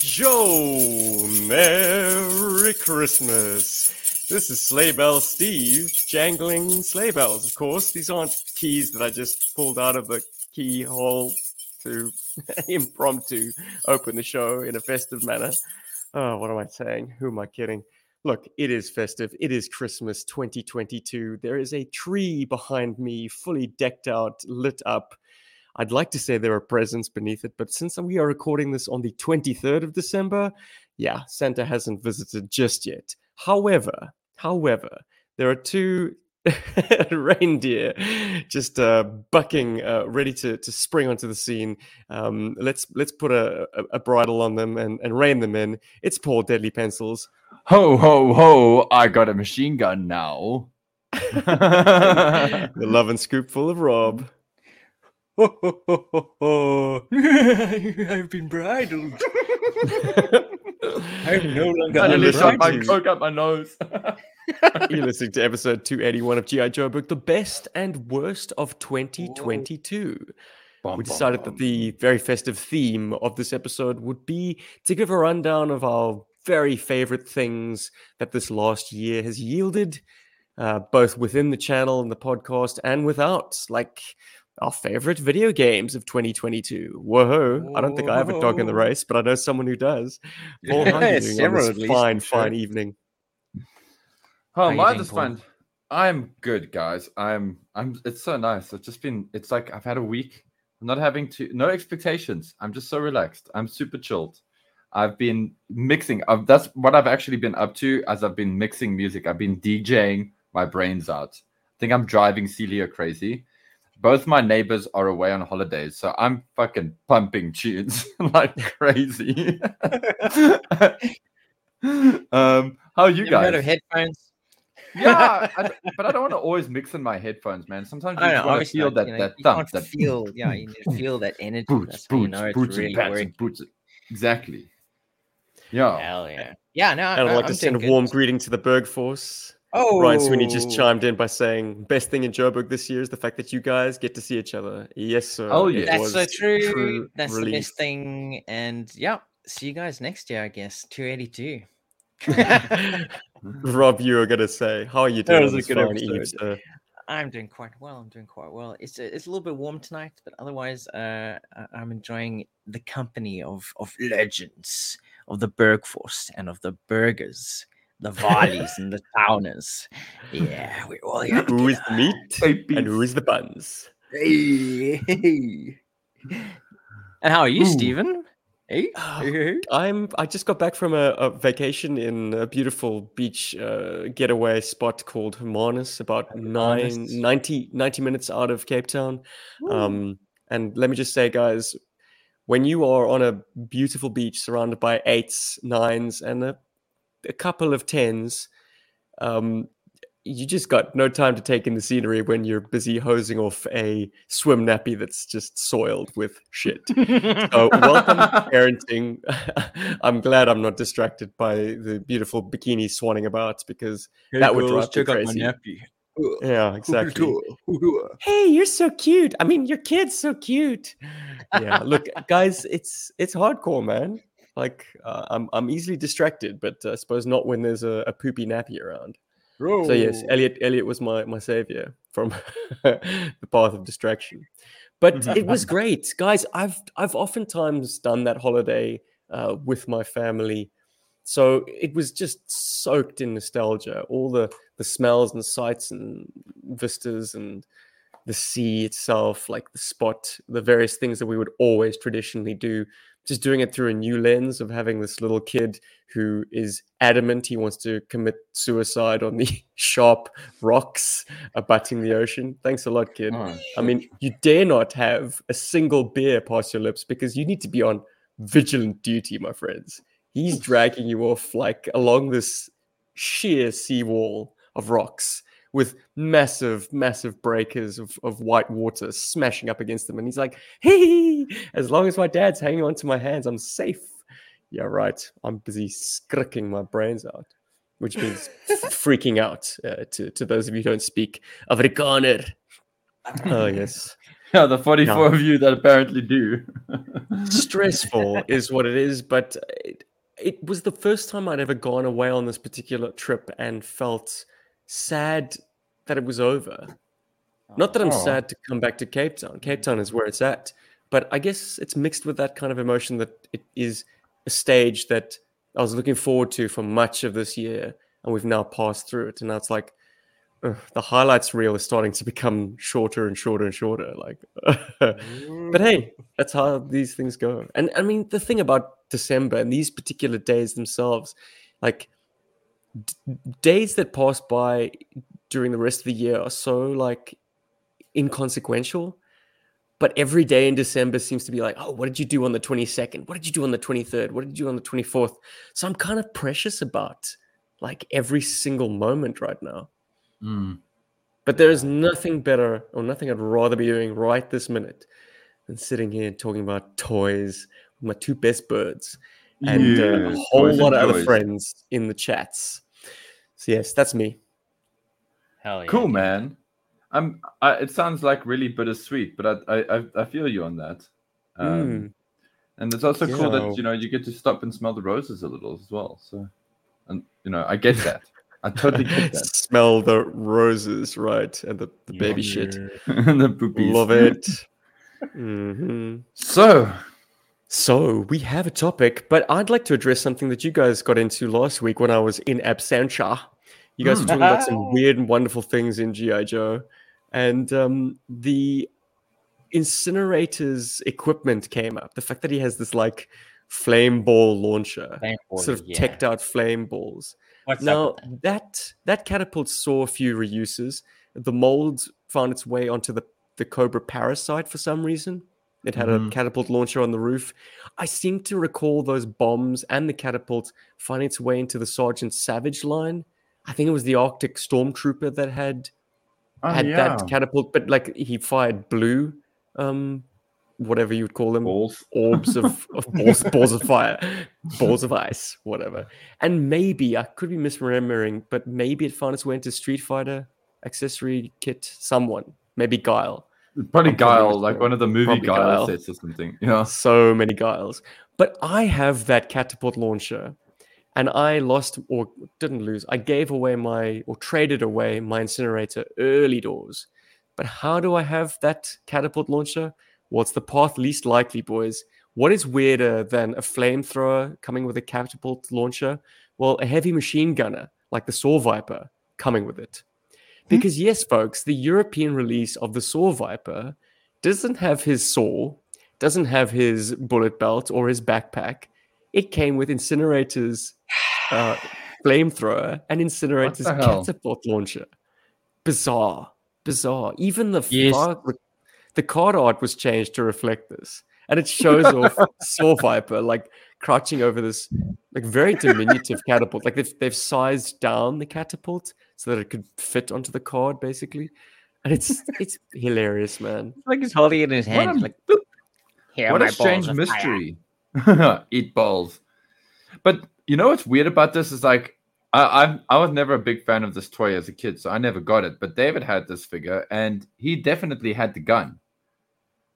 Joe! Merry Christmas! This is Sleigh Bell Steve jangling sleigh bells. Of course, these aren't keys that I just pulled out of the keyhole to impromptu open the show in a festive manner. Oh, what am I saying? Who am I kidding? Look, it is festive. It is Christmas 2022. There is a tree behind me, fully decked out, lit up. I'd like to say there are presents beneath it, but since we are recording this on the 23rd of December, yeah, Santa hasn't visited just yet. However, however, there are two reindeer just uh, bucking, uh, ready to, to spring onto the scene. Um, let's let's put a, a, a bridle on them and, and rein them in. It's Paul Deadly Pencils. Ho ho ho! I got a machine gun now. the love and scoop full of Rob. Ho, ho, ho, ho, ho. I've been bridled. I'm no longer I nearly my coke up my nose. You're listening to episode 281 of G.I. Joburg, the best and worst of 2022. Bum, we bum, decided that the very festive theme of this episode would be to give a rundown of our very favorite things that this last year has yielded, uh, both within the channel and the podcast and without, like our favorite video games of 2022. Whoa! I don't think I have a dog in the race, but I know someone who does. Paul, how are you Yeah, doing on this at least, fine, sure. fine evening? Oh, you mine doing, is fine. I'm good, guys. I'm. I'm. It's so nice. It's just been. It's like I've had a week. I'm not having to. No expectations. I'm just so relaxed. I'm super chilled. I've been mixing. I've, that's what I've actually been up to as I've been mixing music. I've been DJing my brains out. I think I'm driving Celia crazy. Both my neighbors are away on holidays, so I'm fucking pumping tunes like crazy. um, how are you Never guys? heard of headphones? yeah, I d- but I don't want to always mix in my headphones, man. Sometimes you I just know, want to feel that you know, that thump, that feel, yeah, you need to feel that energy. boots, That's how you boots, know it's boots, really and pats working. and boots. Exactly. Yeah. Hell yeah. Yeah, no, I'd I- like I'm to send a warm good. greeting to the Berg Force. Oh, Ryan Sweeney just chimed in by saying, "Best thing in Joburg this year is the fact that you guys get to see each other." Yes, sir. Oh, yeah. That's so true. true That's the relief. best thing. And yeah, see you guys next year, I guess. 282. Rob, you were gonna say, "How are you doing?" That doing?" was a good fine eve, sir? I'm doing quite well. I'm doing quite well. It's a, it's a little bit warm tonight, but otherwise, uh, I- I'm enjoying the company of of legends of the Bergforce and of the Burgers, the Varleys and the Towners. Yeah, we're all here. Who is the meat Baby. and who is the buns? Hey, hey. And how are you, Ooh. Stephen? Hey, Ah, I'm. I just got back from a, a vacation in a beautiful beach uh, getaway spot called Hermanus, about nine, 90, 90 minutes out of Cape Town. Woo. Um, and let me just say, guys, when you are on a beautiful beach surrounded by eights, nines, and a, a couple of tens, um, you just got no time to take in the scenery when you're busy hosing off a swim nappy that's just soiled with shit. So, welcome parenting. I'm glad I'm not distracted by the beautiful bikini swanning about because that would drive me crazy. Yeah, exactly. hey you're so cute i mean your kid's so cute yeah look guys it's it's hardcore man like uh, i'm i'm easily distracted but i suppose not when there's a, a poopy nappy around. So yes elliot elliot was my my savior from the path of distraction. But it was great. Guys i've i've oftentimes done that holiday uh, with my family. So it was just soaked in nostalgia. All the the smells and sights and vistas and the sea itself like the spot the various things that we would always traditionally do just doing it through a new lens of having this little kid who is adamant he wants to commit suicide on the sharp rocks abutting the ocean. Thanks a lot kid. Oh, I mean, you dare not have a single beer past your lips because you need to be on vigilant duty, my friends. He's dragging you off like along this sheer seawall of rocks with massive, massive breakers of, of white water smashing up against them. And he's like, hey, as long as my dad's hanging onto my hands, I'm safe. Yeah, right. I'm busy skricking my brains out, which means f- freaking out uh, to, to those of you who don't speak Afrikaner. Oh, yes. Yeah, the 44 Yeah. of you that apparently do. stressful is what it is, but it, it was the first time I'd ever gone away on this particular trip and felt sad that it was over. Not that I'm Oh. sad to come back to Cape Town. Cape Town is where it's at, but I guess it's mixed with that kind of emotion that it is a stage that I was looking forward to for much of this year, and we've now passed through it. And now it's like ugh, the highlights reel is starting to become shorter and shorter and shorter. Like, but hey, that's how these things go. And I mean, the thing about December and these particular days themselves, like d- days that pass by during the rest of the year are so like inconsequential. But every day in December seems to be like, oh, what did you do on the 22nd? What did you do on the 23rd? What did you do on the 24th? So I'm kind of precious about like every single moment right now. Mm. But there is nothing better or nothing I'd rather be doing right this minute than sitting here talking about toys with my two best birds and uh, a whole lot of other friends in the chats. So yes, that's me. Hell yeah. Cool, dude. man. I'm. I, it sounds like really bittersweet, but I, I, I, I feel you on that. Um, Mm. And it's also cool Yeah. that you know you get to stop and smell the roses a little as well. So, and you know, I get that. I totally get that. Smell the roses, right? And the, the baby shit. and the boobies. Love it. hmm So, So we have a topic, but I'd like to address something that you guys got into last week when I was in absentia. You guys were Mm. talking about some weird and wonderful things in GI Joe, and um, the incinerator's equipment came up. The fact that he has this like flame ball launcher, Thank sort of yeah. teched out flame balls. What's Now up? with that that catapult saw a few reuses. The mold found its way onto the the Cobra parasite for some reason. It had a Mhm. catapult launcher on the roof. I seem to recall those bombs and the catapult finding its way into the Sergeant Savage line. I think it was the Arctic Stormtrooper that had oh, had yeah. that catapult, but like he fired blue, um, whatever you would call them, balls. orbs of, of balls, balls of fire, balls of ice, whatever. And maybe I could be misremembering, but maybe it found its way into Street Fighter accessory kit. Someone, maybe Guile. Probably I'm Guile, like one of the movie Guile, Guile. sets or something. You know. So many Guiles. But I have that catapult launcher, and I lost or didn't lose. I gave away my or traded away my incinerator early doors. But how do I have that catapult launcher? Well, it's the path least likely, boys. What is weirder than a flamethrower coming with a catapult launcher? Well, a heavy machine gunner like the Saw Viper coming with it. Hmm. Because, yes, folks, the European release of the Saw Viper doesn't have his saw, doesn't have his bullet belt or his backpack. It came with Incinerator's uh, flamethrower and Incinerator's catapult launcher. Bizarre, bizarre. Even the Yes. far- the card art was changed to reflect this, and it shows off Saw Viper like crouching over this like very diminutive catapult. Like they've they've sized down the catapult so that it could fit onto the card, basically. And it's it's hilarious, man. Like he's holding it in his What hand. a- like, boop. Here what a strange balls fire." mystery. Eat balls. But you know what's weird about this is like I, I'm I was never a big fan of this toy as a kid, so I never got it. But David had this figure, and he definitely had the gun.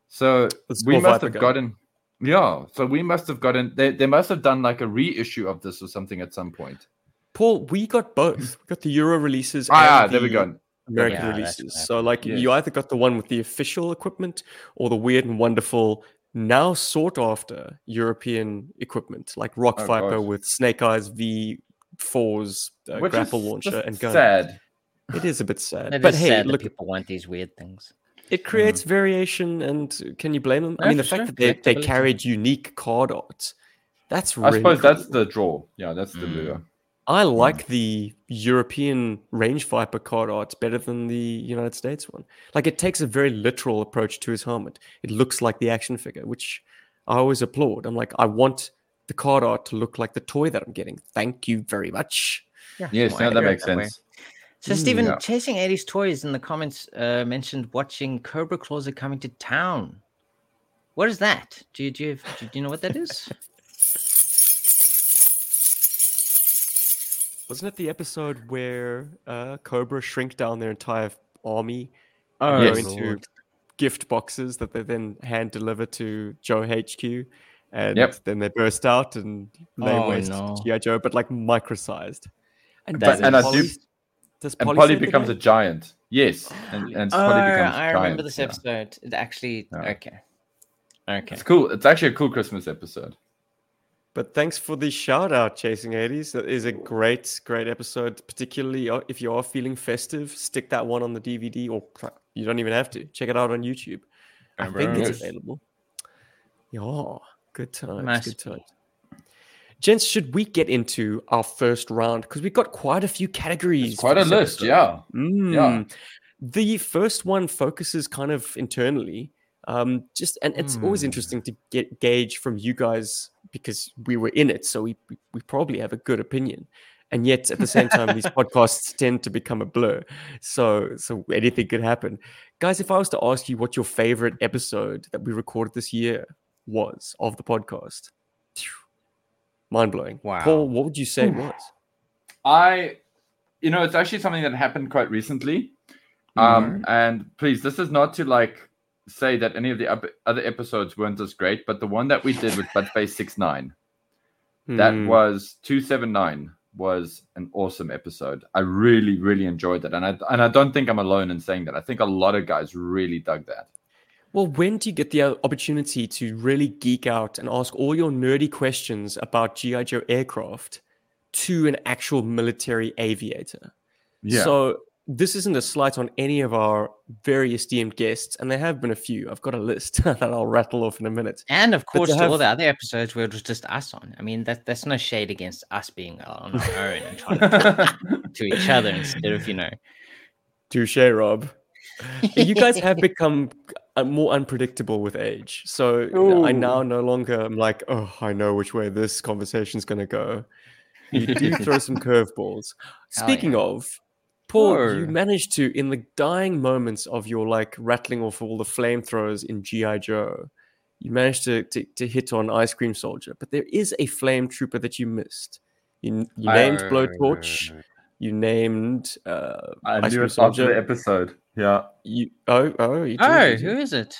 So The we must have gun. gotten, yeah. So we must have gotten. They they must have done like a reissue of this or something at some point. Paul, we got both. We got the Euro releases. Ah, and there we go. American Yeah, releases. So, like, Yes. you either got the one with the official equipment or the weird and wonderful, now sought after European equipment, like Rock Oh, Viper gosh. with Snake Eyes V4's uh, grapple is launcher just and gun. sad. It is a bit sad. It but hey, sad that look, people want these weird things. it creates variation, and can you blame them? I mean, the fact sure. that they, they carried unique card art, that's I really suppose that's the draw. Yeah, that's the Mm. lure. I like the European Range Viper card art better than the United States one. Like it takes a very literal approach to his helmet. It looks like the action figure, which I always applaud. I'm like, I want the card art to look like the toy that I'm getting. Thank you very much. Yes, more now that makes that way. sense. So Mm, Stephen, yeah. chasing 80s toys in the comments uh, mentioned watching Cobra Claws are coming to town. What is that? Do you do you, do you know what that is? Wasn't it the episode where uh, Cobra shrink down their entire army Oh, Yes. going to gift boxes that they then hand deliver to Joe HQ, and Yep. then they burst out and lay Oh, waste no. GI Joe, but like micro-sized. And, But- does and I do- Polly- And Polly Polly save the becomes a giant. Yes, and and Oh, Polly becomes I a remember giant, this yeah. episode. It actually Yeah. okay. Okay. It's cool. It's actually a cool Christmas episode. But thanks for the shout out, Chasing 80s. That is a great, great episode. Particularly if you are feeling festive, stick that one on the DVD, or you don't even have to. Check it out on YouTube. I think it's available. Yeah, good times, Must good times. Gents, should we get into our first round? Because we've got quite a few categories. It's quite a list, yeah. Mm. The first one focuses kind of internally. Um, just and it's always Hmm. interesting to get gauge from you guys because we were in it, so we we- we probably have a good opinion. And yet, at the same time, these podcasts tend to become a blur. So, so anything could happen, guys. If I was to ask you what your favorite episode that we recorded this year was of the podcast, mind blowing. Wow. Paul, what would you say it was? I, you know, it's actually something that happened quite recently. Um, and please, this is not to like say that any of the other episodes weren't as great, but the one that we did with Buttface Six Nine, that Hmm. was two seven nine, was an awesome episode. I really, really enjoyed it, and I and I don't think I'm alone in saying that. I think a lot of guys really dug that. Well, when do you get the opportunity to really geek out and ask all your nerdy questions about GI Joe aircraft to an actual military aviator? Yeah. So this isn't a slight on any of our very esteemed guests, and there have been a few. I've got a list that I'll rattle off in a minute. And of But to course, to all have- the other episodes where it was just us on. I mean, that that's no shade against us being on our own and trying to to each other instead of you know. Touche, Rob. you guys have become uh, more unpredictable with age. So I now no longer am like, oh, I know which way this conversation's going to go. You do throw some curveballs. Speaking yeah. of, Paul, you managed to, in the dying moments of your like rattling off all the flamethrowers in GI Joe, you managed to, to to hit on Ice Cream Soldier. But there is a flame trooper that you missed. You, you named Blowtorch. You named uh, I Ice knew Cream it after the Soldier. episode. Yeah. You oh oh you did, Oh, did who you? is it?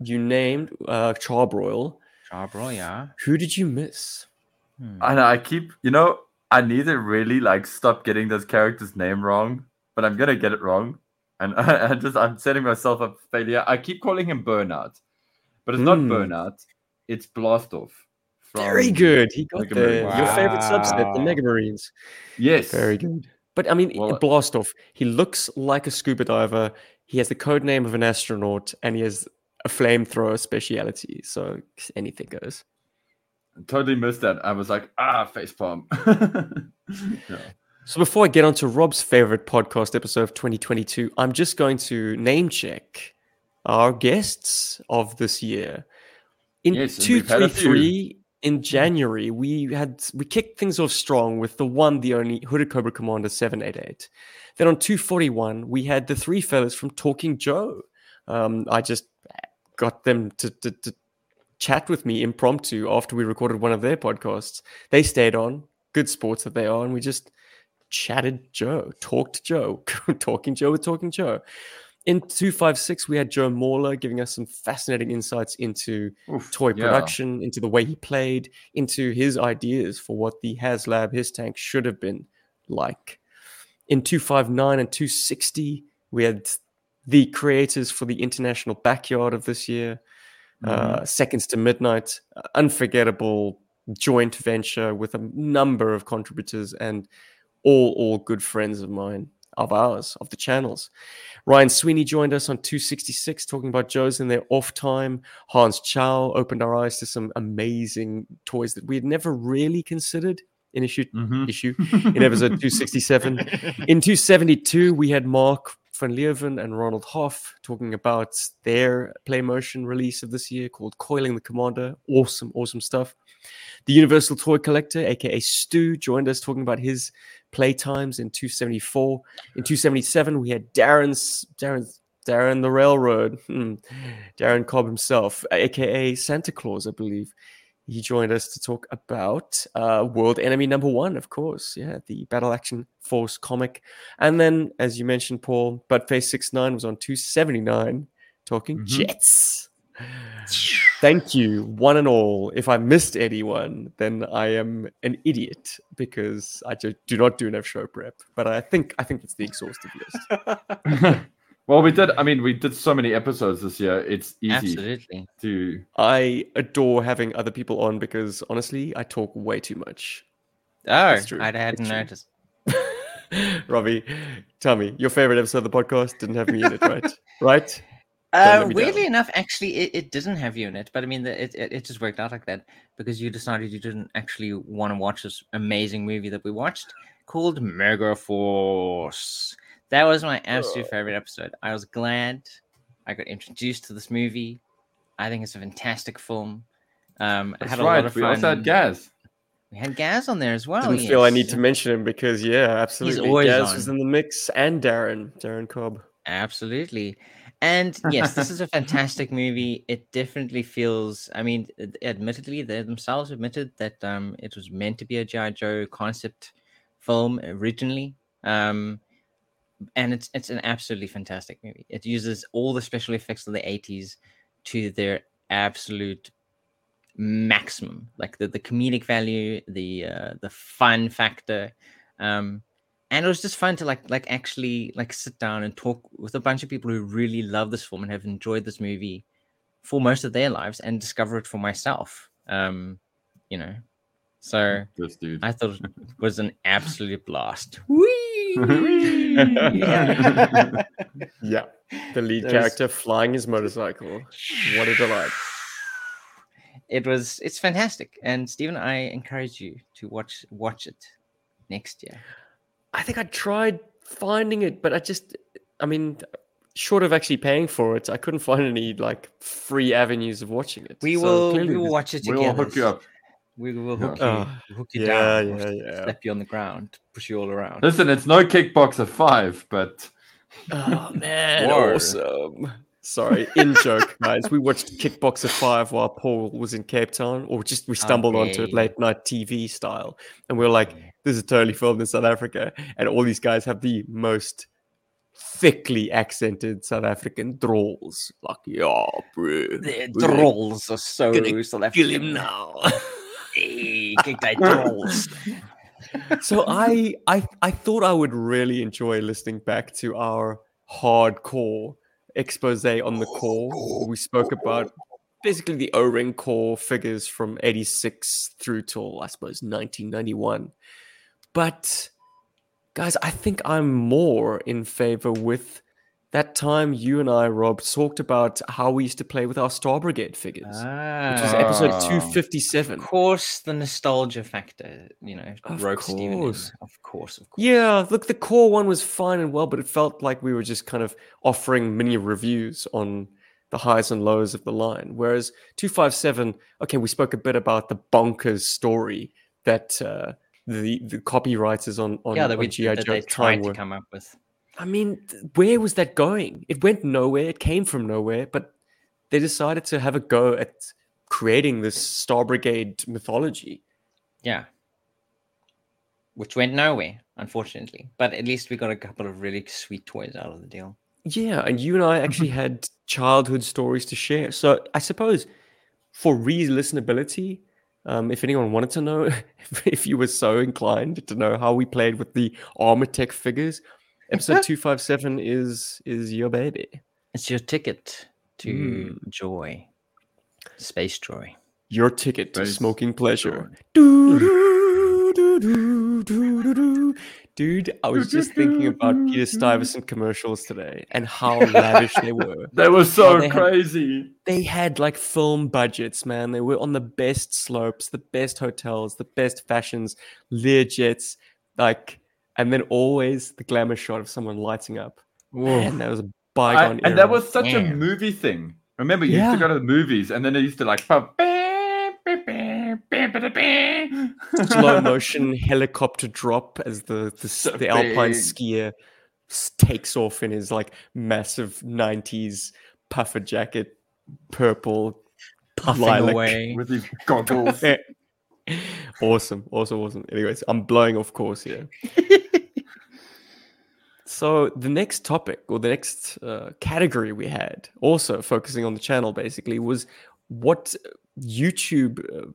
you named uh, Charbroil. Charbroil, yeah. Who did you miss? Hmm. I know. I keep, you know, I need to really like stop getting those characters' name wrong, but I'm gonna get it wrong, and I, I just I'm setting myself up for failure. I keep calling him Burnout, but it's not Hmm. Burnout. It's Blastoff. Very good. He got Mega there. Marines. Your favorite subset, the Wow. Mega Marines. Yes. Very good. But I mean, Well- blast off. He looks like a scuba diver. He has the code name of an astronaut, and he has a flamethrower speciality. So anything goes. Totally missed that. I was like, ah, facepalm. yeah. So before I get on to Rob's favorite podcast episode of 2022, I'm just going to name check our guests of this year. In Yes, and we've had a few. 233 in January, we had we kicked things off strong with the one, the only Hooded Cobra Commander 788. Then on 241, we had the three fellas from Talking Joe. Um, I just got them to, to, to chat with me impromptu after we recorded one of their podcasts. They stayed on, good sports that they are, and we just chatted Joe, talked Joe, talking Joe with Talking Joe. In 256, we had Joe Mauler giving us some fascinating insights into Oof, toy yeah. production, into the way he played, into his ideas for what the HasLab, his tank, should have been like. In 259 and 260, we had the creators for the International Backyard of this year, uh, Seconds to Midnight, uh, unforgettable joint venture with a number of contributors and all all good friends of mine, of ours, of the channels. Ryan Sweeney joined us on 266 talking about Joe's in their off time. Hans Chow opened our eyes to some amazing toys that we had never really considered in issue Mhm. issue in episode 267. In 272, we had Mark van Leeuwen and Ronald Hoff talking about their play motion release of this year called Coiling the Commander. Awesome, awesome stuff. The Universal Toy Collector, aka Stu, joined us talking about his play times in 274. In 277, we had Darren's Darren's Darren the Railroad, hmm, Darren Cobb himself, aka Santa Claus, I believe. He joined us to talk about uh, World Enemy Number One, of course. Yeah, the Battle Action Force comic. And then, as you mentioned, Paul, Buttface 69 was on 279 talking Mhm. jets. Thank you, one and all. If I missed anyone, then I am an idiot because I just do not do enough show prep. But I think I think it's the exhaustive list. well, we did. I mean, we did so many episodes this year. It's easy Absolutely. to. I adore having other people on because honestly, I talk way too much. Oh, true. I hadn't noticed. Robbie, tell me your favorite episode of the podcast didn't have me in it, right? right? Uh, weirdly down. enough, actually, it, it didn't have you in it, but I mean, it, it it just worked out like that because you decided you didn't actually want to watch this amazing movie that we watched called Mega Force. That was my absolute favorite episode. I was glad I got introduced to this movie. I think it's a fantastic film. Um, I That's had a lot right. We also had Gaz. We had Gaz on there as well. Didn't feel I need to mention him because yeah, absolutely. always Gaz was in the mix and Darren, Darren Cobb. Absolutely. And yes, this is a fantastic movie. It definitely feels, I mean, admittedly, they themselves admitted that um, it was meant to be a G.I. Joe concept film originally. Um, and it's it's an absolutely fantastic movie. It uses all the special effects of the 80s to their absolute maximum. Like the, the comedic value, the uh, the fun factor. Um, and it was just fun to like like actually like sit down and talk with a bunch of people who really love this film and have enjoyed this movie for most of their lives and discover it for myself um you know so This dude. i thought it was an absolute blast Yeah. The lead There's- character flying his motorcycle. What a delight. it was it's fantastic and stephen i encourage you to watch watch it next year I think I tried finding it, but I just I mean short of actually paying for it, I couldn't find any like free avenues of watching it. we So will we will watch it together. We'll hook you up. we will hook Yeah. you Oh, hook you yeah, down or yeah, yeah. slap you on the ground push you all around Listen, it's no kickboxer five, but Oh man, awesome. Sorry, in joke, guys. We watched Kickboxer 5 while Paul was in Cape Town, or just we stumbled onto it late night TV style. And we are like, this is totally filmed in South Africa. And all these guys have the most thickly accented South African drawls. Like, yeah, bro. the trolls are so South Kill him now. Hey, kick that trolls. so I, I I thought I would really enjoy listening back to our hardcore expose on the core. We spoke about basically the O-ring core figures from 86 through till I suppose 1991. But guys, I think I'm more in favor with that time you and I, Rob, talked about how we used to play with our Star Brigade figures. Which was Ah, episode Ah. 257. of course, the nostalgia factor, you know, Of broke Steven in. course. Of course, of course. Yeah, look, the core one was fine and well, but it felt like we were just kind of offering mini reviews on the highs and lows of the line. Whereas 257, okay, we spoke a bit about the bonkers story that uh, the the copywriters on on, yeah, that on GI Joe they time tried to come up with. I mean, where was that going? It went nowhere. It came from nowhere, but they decided to have a go at creating this Star Brigade mythology. Yeah. Which went nowhere, unfortunately. But at least we got a couple of really sweet toys out of the deal. Yeah, and you and I actually had childhood stories to share. So I suppose for re-listenability, um, if anyone wanted to know, if, if you were so inclined to know how we played with the Armor-Tech figures, episode two five seven is is your baby. It's your ticket to Mm. joy. Space joy. Your ticket to Space smoking pleasure. Dude, I was just thinking about Peter Stuyvesant commercials today and how lavish they were. They were so they had- crazy. they had like film budgets, man. They were on the best slopes, the best hotels, the best fashions, Learjets, like, and then always the glamour shot of someone lighting up. Man, that was a I- bygone and era. that was such a movie thing. Remember, you used to go to the movies, and then they used to like pop. slow motion helicopter drop as the the, So the alpine skier takes off in his like massive 90s puffer jacket, purple Puffing lilac. away. with these goggles. awesome, awesome, awesome. Anyways, I'm blowing off course here. So the next topic or the next uh, category we had, also focusing on the channel, basically was what YouTube uh,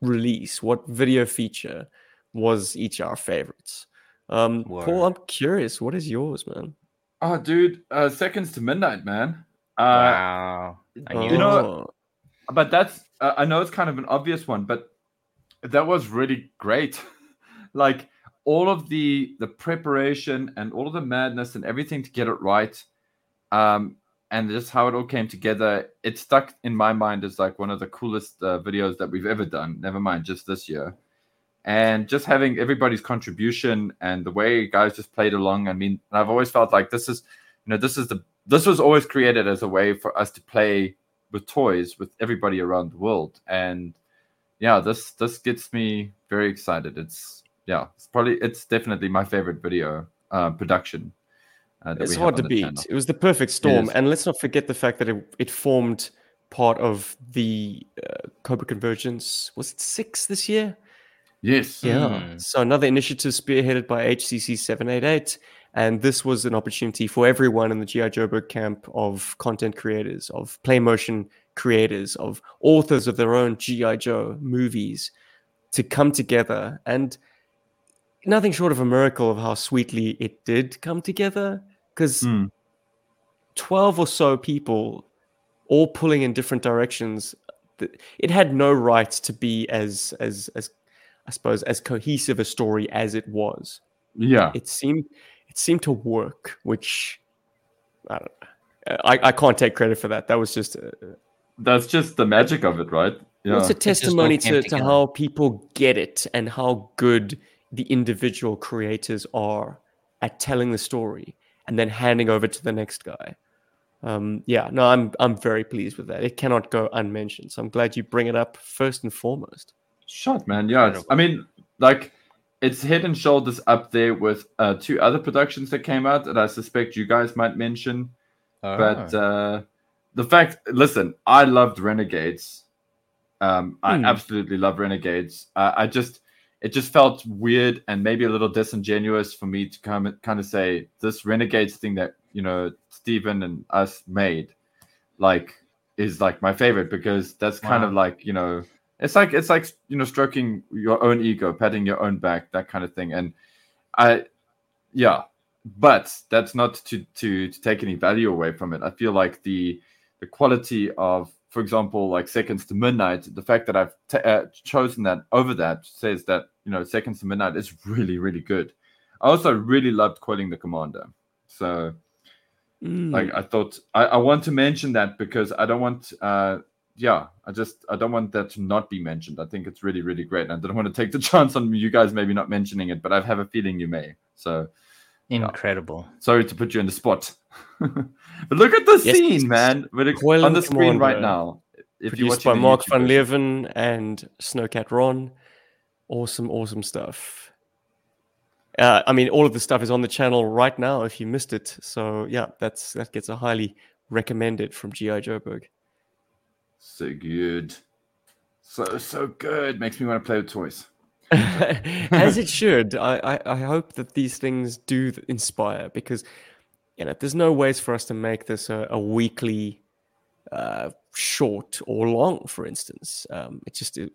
release, what video feature was each our favorites. Um, Paul, I'm curious, what is yours, man? Oh, dude, uh, seconds to midnight, man. Uh, wow. I knew You know? Oh, But that's uh, I know it's kind of an obvious one, but that was really great. like all of the the preparation and all of the madness and everything to get it right, um, and just how it all came together. It stuck in my mind as like one of the coolest uh, videos that we've ever done. Never mind, just this year. And just having everybody's contribution and the way guys just played along. I mean, I've always felt like this is, you know, this is the this was always created as a way for us to play with toys with everybody around the world and yeah this this gets me very excited it's yeah it's probably it's definitely my favorite video uh, production uh, that it's we hard to beat. channel. It was the perfect storm, and let's not forget the fact that it, it formed part of the uh, Cobra Convergence. Was it six this year? yes Yeah. Hmm. So another initiative spearheaded by HCC 788. And this was an opportunity for everyone in the G.I. Joburg camp of content creators, of play motion creators, of authors of their own G.I. Joe movies to come together. And nothing short of a miracle of how sweetly it did come together. Because Hmm. 12 or so people all pulling in different directions it had no right to be as as as i suppose as cohesive a story as it was. Yeah. It seemed it seemed to work which i don't know. I, I can't take credit for that. That was just a, that's just the magic of it right? Yeah. It's a testimony came to, to how people get it and how good the individual creators are at telling the story and then handing over to the next guy. Um, yeah no i'm i'm very pleased with that. It cannot go unmentioned. So i'm glad you bring it up first and foremost. Shot man yeah. It's, i mean like it's head and shoulders up there with uh, two other productions that came out that i suspect you guys might mention. But Oh. uh the fact listen i loved renegades. Um i Hmm. absolutely love renegades. Uh, i just it just felt weird and maybe a little disingenuous for me to come kind of say this renegades thing that you know Stephen and us made like is like my favorite because that's kind of like you know it's like it's like you know stroking your own ego patting your own back that kind of thing. And i yeah but that's not to to to take any value away from it. I feel like the the quality of for example like seconds to midnight the fact that i've t- uh, chosen that over that says that you know seconds to midnight is really really good. I also really loved coiling the commander. So Mm. like i thought I, I want to mention that because i don't want uh yeah i just i don't want that to not be mentioned. I think it's really really great. And i don't want to take the chance on you guys maybe not mentioning it but i have a feeling you may. So Incredible. sorry to put you in the spot but look at the Yes, scene man with it on the screen right Commander, now if produced by mark YouTube van. Leeuwen and snowcat ron. Awesome awesome stuff. Uh, i mean all of the stuff is on the channel right now if you missed it. So yeah that's that gets a highly recommended from gi joburg. So good. So so good. Makes me want to play with toys. As it should. I, I, I hope that these things do inspire because you know there's no ways for us to make this a, a weekly uh, short or long, for instance. Um, it just it,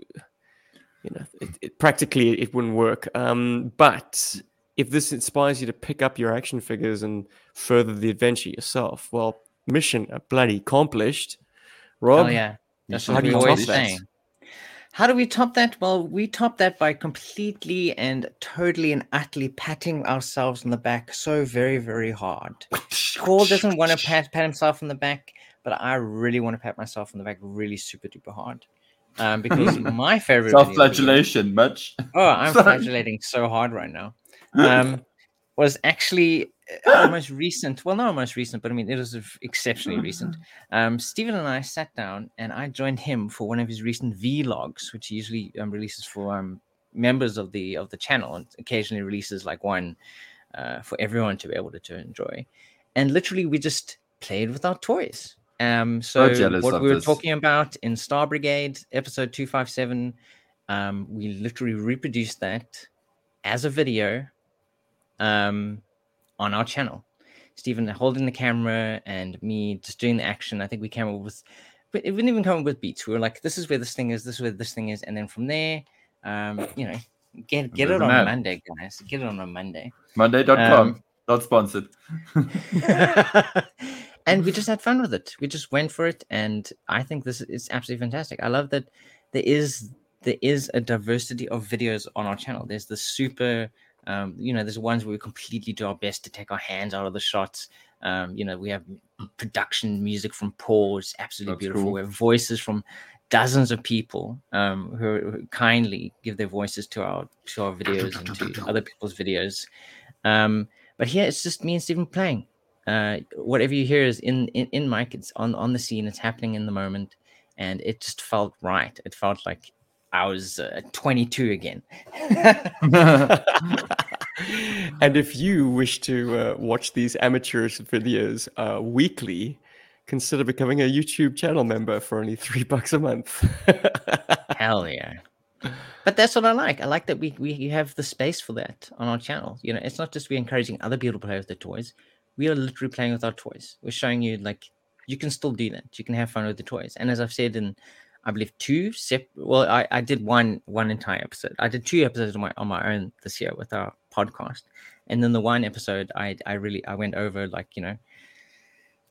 you know it, it, practically it wouldn't work. Um, but if this inspires you to pick up your action figures and further the adventure yourself, well, mission uh, bloody accomplished. Rob, oh yeah. That's how what do we you always top that? say. How do we top that? Well, we top that by completely and totally and utterly patting ourselves on the back so very, very hard. Paul doesn't want to pat, pat himself on the back, but I really want to pat myself on the back really super duper hard. Um, because my favorite video of self-flagellation much Oh, I'm Sorry. flagellating so hard right now. Um, was actually uh, most recent. Well, not most recent, but I mean it was exceptionally recent. Um, Stephen and I sat down, and I joined him for one of his recent vlogs, which he usually um, releases for um, members of the of the channel, and occasionally releases like one uh, for everyone to be able to, to enjoy. And literally, we just played with our toys. Um, so what we were this. talking about in Star Brigade episode two five seven, um, we literally reproduced that as a video um, on our channel. Stephen holding the camera and me just doing the action. I think we came up with, but it wouldn't even come up with beats. We were like, this is where this thing is, this is where this thing is. And then from there, um, you know, get get it on. Monday, guys. Get it on a Monday. Monday.com. Um, not sponsored. and we just had fun with it. We just went for it, and I think this is absolutely fantastic. I love that there is there is a diversity of videos on our channel. There's the super, um, you know, there's ones where we completely do our best to take our hands out of the shots. Um, you know, we have production music from Paul, it's absolutely That's beautiful. cool. We have voices from dozens of people um, who, who kindly give their voices to our to our videos and to other people's videos. Um, but here it's just me and Stephen playing. Uh, whatever you hear is in, in in mic. It's on on the scene. It's happening in the moment, and it just felt right. It felt like I was uh, 22 again. and if you wish to uh, watch these amateurish videos uh, weekly, consider becoming a YouTube channel member for only three bucks a month. Hell yeah! But that's what I like. I like that we we have the space for that on our channel. You know, it's not just we're encouraging other people to play with their toys. We are literally playing with our toys. We're showing you like you can still do that. You can have fun with the toys. And as I've said in, I believe two sep. Well, I, I did one one entire episode. I did two episodes on my on my own this year with our podcast, and then the one episode I I really I went over like you know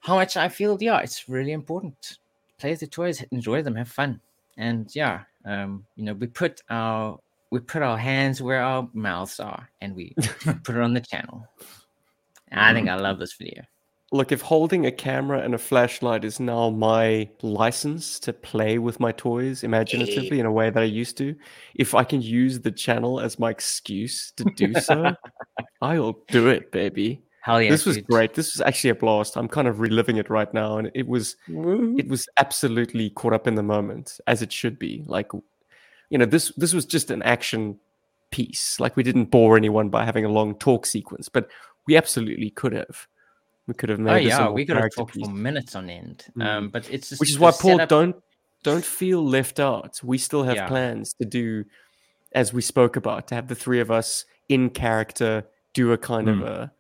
how much I feel. Yeah, it's really important. Play with the toys, enjoy them, have fun, and yeah, um, you know we put our we put our hands where our mouths are, and we put it on the channel. I think I love this video. Look, if holding a camera and a flashlight is now my license to play with my toys imaginatively in a way that I used to, if I can use the channel as my excuse to do so, I'll do it, baby. Hell yeah! this was dude. great. This was actually a blast. I'm kind of reliving it right now, and it was it was absolutely caught up in the moment as it should be. Like, you know, this this was just an action piece. Like we didn't bore anyone by having a long talk sequence, but we absolutely could have. We could have made Oh this a yeah, we could have talked piece. for minutes on end. Mm. Um, but it's just which is why Paul setup- don't don't feel left out. We still have Yeah. plans to do, as we spoke about, to have the three of us in character do a kind of Mm. a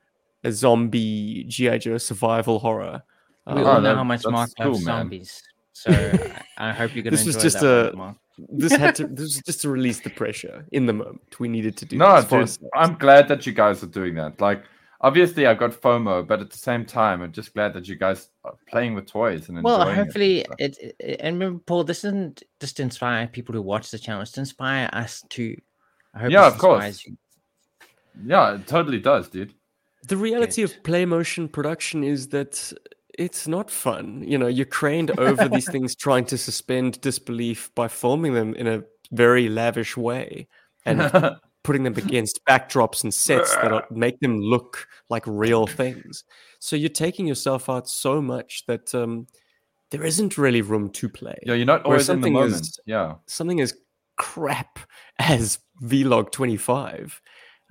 a zombie GI Joe survival horror. We Um, all Oh, know how much Mark cool, loves man. zombies, so I, I hope you're gonna This was just that a- one, Mark. this had to this was just to release the pressure in the moment. We needed to do No, this dude. I'm glad that you guys are doing that. Like, obviously, I got FOMO, but at the same time, I'm just glad that you guys are playing with toys and Well, enjoying it and hopefully, it, it. And remember, Paul, this isn't just to inspire people to watch the channel; it's to inspire us to. I hope Yeah, of course. you. Yeah, it totally does, dude. The reality Good. of play motion production is that it's not fun. You know, you're craned over these things trying to suspend disbelief by filming them in a very lavish way and putting them against backdrops and sets that make them look like real things. So you're taking yourself out so much that um, there isn't really room to play. yeah, you're not Whereas always in the something moment. is- Yeah. Something as crap as Vlog 25.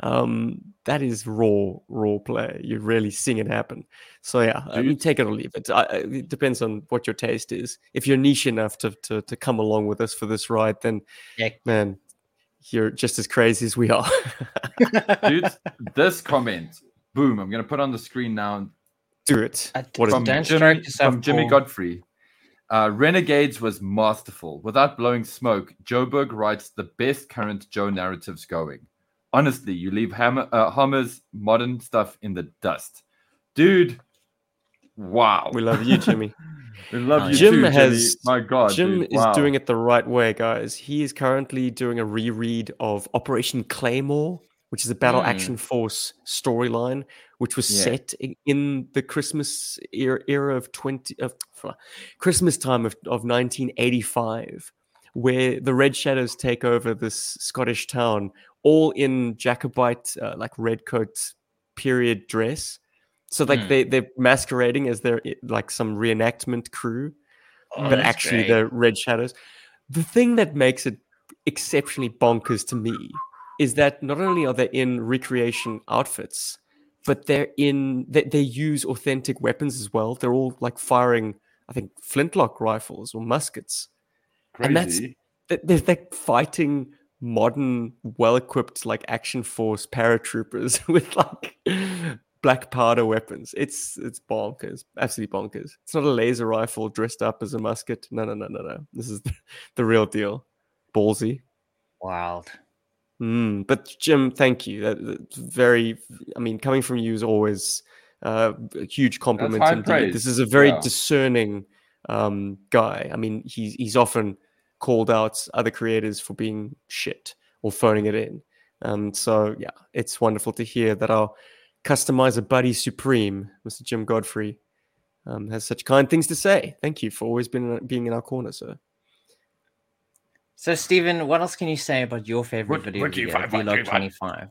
Um, that is raw, raw play. You're really seeing it happen. So yeah, I mean, take it or leave it. I, I- it depends on what your taste is. If you're niche enough to, to to come along with us for this ride, then Yeah. man, you're just as crazy as we are. Dude, this comment, boom, I'm going to put on the screen now. Do it. What is from it? Jimmy, from Jimmy Godfrey. Uh, Renegades was masterful. Without blowing smoke, Joburg writes the best current Joe narratives going. Honestly, you leave Hama, uh, Hama's modern stuff in the dust. Dude, wow. We love you, Jimmy. We love Oh, you Jim too, Jimmy. has- My God, Jim dude, is wow. doing it the right way, guys. He is currently doing a reread of Operation Claymore, which is a Battle Mm. Action Force storyline, which was Yeah. set in the Christmas era, era of twenty of Christmas time of, of 1985, where the Red Shadows take over this Scottish town, all in Jacobite uh, like red coat period dress. So like Mm. they they're masquerading as they're like some reenactment crew Oh, but actually great. they're red shadows. The thing that makes it exceptionally bonkers to me is that not only are they in recreation outfits, but they're in they, they use authentic weapons as well. They're all like firing, I think, flintlock rifles or muskets. and that's- Crazy. They- They're like fighting modern, well-equipped like action force paratroopers with like black powder weapons. It's it's bonkers, absolutely bonkers. It's not a laser rifle dressed up as a musket. No, no, no, no, no. This is the, the real deal. Ballsy. Wild. Mm, but Jim, thank you. That, that's very. I mean, coming from you is always uh, a huge compliment. high indeed. praise, This is a very yeah. discerning um, guy. I mean, he's he's often called out other creators for being shit or phoning it in. Um, so yeah, it's wonderful to hear that our customizer buddy supreme, Mr. Jim Godfrey, um, has such kind things to say. Thank you for always being being in our corner, sir. So, Stephen, what else can you say about your favorite Wiki- video Wiki video, five, one, three, Vlog 25?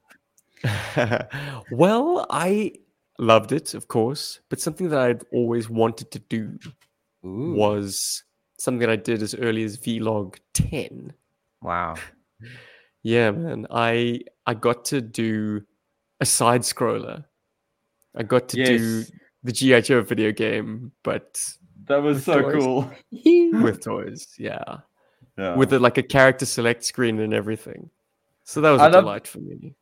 well, I loved it, of course, but something that I'd always wanted to do Ooh, was something that I did as early as Vlog 10. wow. Yeah, man. I I got to do a side scroller. I got to do the G.I. Joe video game, but That was so toys. cool. with toys. Yeah. Yeah. With a, like a character select screen and everything. So that was a I love- for me.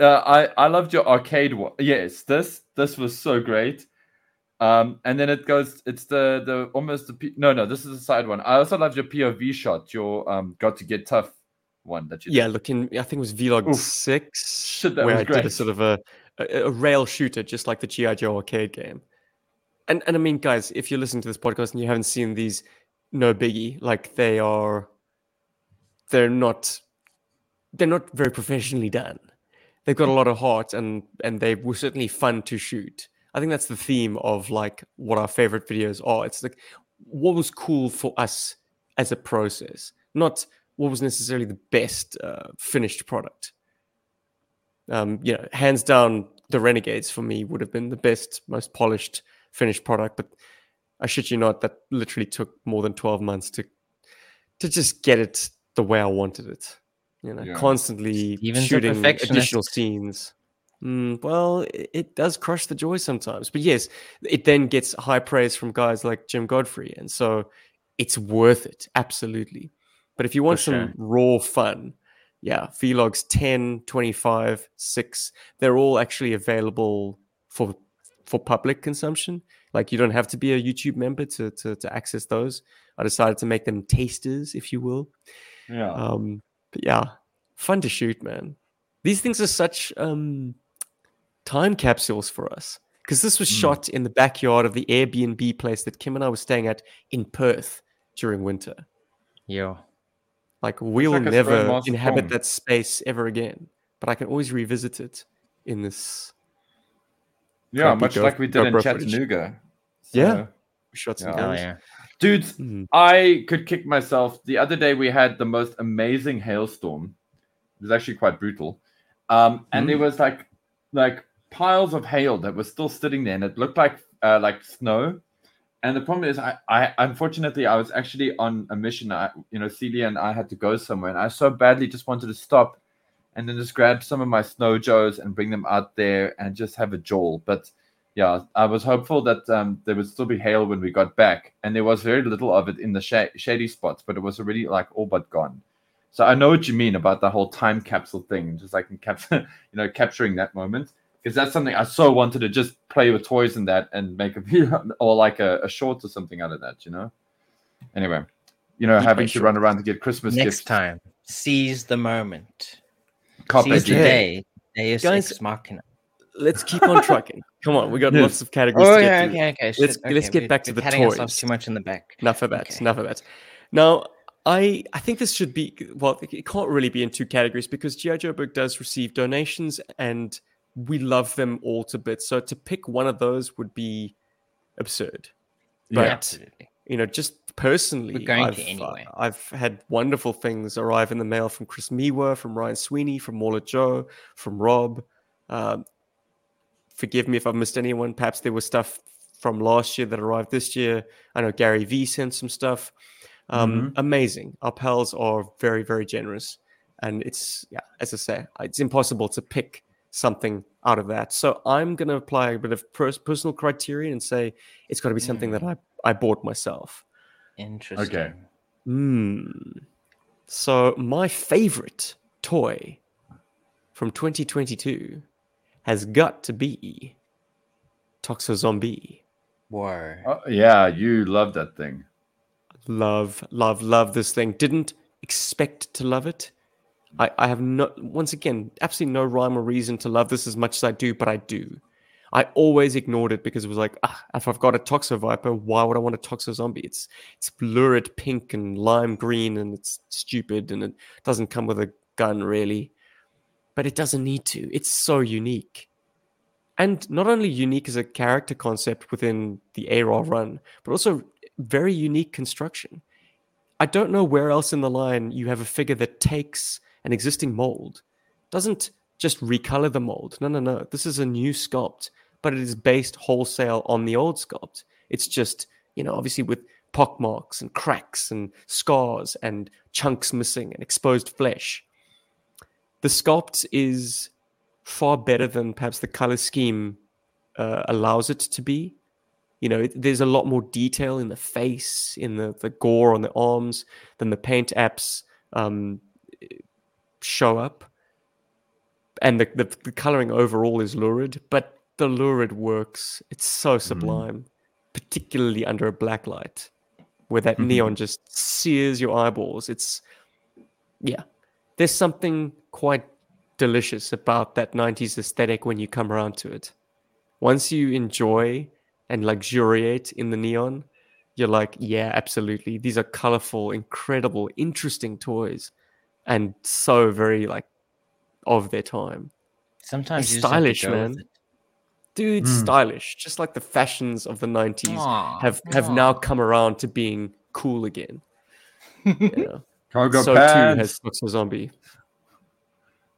uh, I I loved your arcade one. Yes, this this was so great. Um, and then it goes. It's the the almost the P- no no. This is the side one. I also loved your POV shot. Your um got to get tough one that you Yeah, did. looking. I think it was Vlog Oof. six, Shit, that where was I did a sort of a, a a rail shooter, just like the GI Joe arcade game. And and I mean, guys, if you're listening to this podcast and you haven't seen these, no biggie. Like they are, they're not, they're not very professionally done. They've got a lot of heart, and and they were certainly fun to shoot. I think that's the theme of like what our favorite videos are. It's like what was cool for us as a process, not what was necessarily the best uh, finished product. Um, you know, hands down, the Renegades for me would have been the best, most polished finished product. But I shit you not, that literally took more than twelve months to to just get it the way I wanted it. You know, Yeah. constantly Steven's shooting additional scenes. Mm, well, it, it does crush the joy sometimes, but yes, it then gets high praise from guys like Jim Godfrey, and so it's worth it, absolutely. But if you want some raw fun, yeah, Vlogs 10, 25, 6, they're all actually available for for public consumption. Like you don't have to be a YouTube member to to, to access those. I decided to make them tasters, if you will. Yeah. Um, but yeah, fun to shoot, man. These things are such um, time capsules for us because this was Mm. shot in the backyard of the Airbnb place that Kim and I were staying at in Perth during winter. Yo. Like we'll like never inhabit that space ever again, but I can always revisit it in this. yeah, much Go- like we did in GoPro footage. Chattanooga. Yeah. So- Shots Yeah. and Hell goes. yeah. Dudes, Mm. I could kick myself. The other day we had the most amazing hailstorm. It was actually quite brutal. Um, and there was like like piles of hail that was still sitting there, and it looked like uh, like snow. And the problem is, I, I unfortunately I was actually on a mission. I, you know, Celia and I had to go somewhere, and I so badly just wanted to stop and then just grab some of my snow joes and bring them out there and just have a joel. But yeah, I was hopeful that um, there would still be hail when we got back, and there was very little of it in the sh- shady spots, but it was already like all but gone. So I know what you mean about the whole time capsule thing, just like in cap- you know, capturing that moment, because that's something I so wanted to just play with toys and that and make a video or like a, a short or something out of that, you know. Anyway, you know, You having play to run around to get Christmas Next gifts. time, seize the moment. Carpe Seize the diem. day. Deus Guys, ex machina. Let's keep on trucking. Come on, we got Yes. lots of categories Oh, to get yeah, okay, okay. Let's- shit, let's get we're- back to we're the patting ourselves toys. too much in the back. Enough of that. Okay. Enough of that. Now, I I think this should be well. It can't really be in two categories because GI Joe Book does receive donations, and we love them all to bits. So to pick one of those would be absurd. Yeah. But Absolutely. you know, just personally, I've, to anyway. uh, I've had wonderful things arrive in the mail from Chris Miwa, from Ryan Sweeney, from Mauler Joe, from Rob. Um, forgive me if I've missed anyone. Perhaps there was stuff from last year that arrived this year. I know Gary V sent some stuff. Um, Amazing. Our pals are very, very generous. And it's, yeah, as I say, it's impossible to pick something out of that. So I'm going to apply a bit of pers- personal criteria and say it's got to be something that I, I bought myself. Interesting. Hmm. So my favorite toy from 2022 has got to be Toxo Zombie. Whoa. Oh, yeah, you love that thing. Love, love, love this thing. Didn't expect to love it. I, I have no, once again, absolutely no rhyme or reason to love this as much as I do, but I do. I always ignored it because it was like, ah, if I've got a Toxo Viper, why would I want a Toxo Zombie? It's it's lurid pink and lime green and it's stupid and it doesn't come with a gun really. But it doesn't need to. It's so unique. And not only unique as a character concept within the ARAH run, but also very unique construction. I don't know where else in the line you have a figure that takes an existing mold, doesn't just recolor the mold. No, no, no. This is a new sculpt, but it is based wholesale on the old sculpt. It's just, you know, obviously with pockmarks and cracks and scars and chunks missing and exposed flesh. The sculpt is far better than perhaps the color scheme uh, allows it to be. You know, there's a lot more detail in the face, in the, the gore on the arms than the paint apps um, show up. And the, the, the coloring overall is lurid, but the lurid works. It's so sublime, mm. particularly under a black light, where that neon just sears your eyeballs. It's, yeah, there's something quite delicious about that 90s aesthetic when you come around to it. Once you enjoy and luxuriate in the neon, you're like, yeah, absolutely. These are colorful, incredible, interesting toys and so very like of their time. Sometimes stylish, man. Dude, mm. stylish. Just like the fashions of the 90s Aww. have have Aww. now come around to being cool again. yeah. Cargo so pants. too has Toxo Zombie.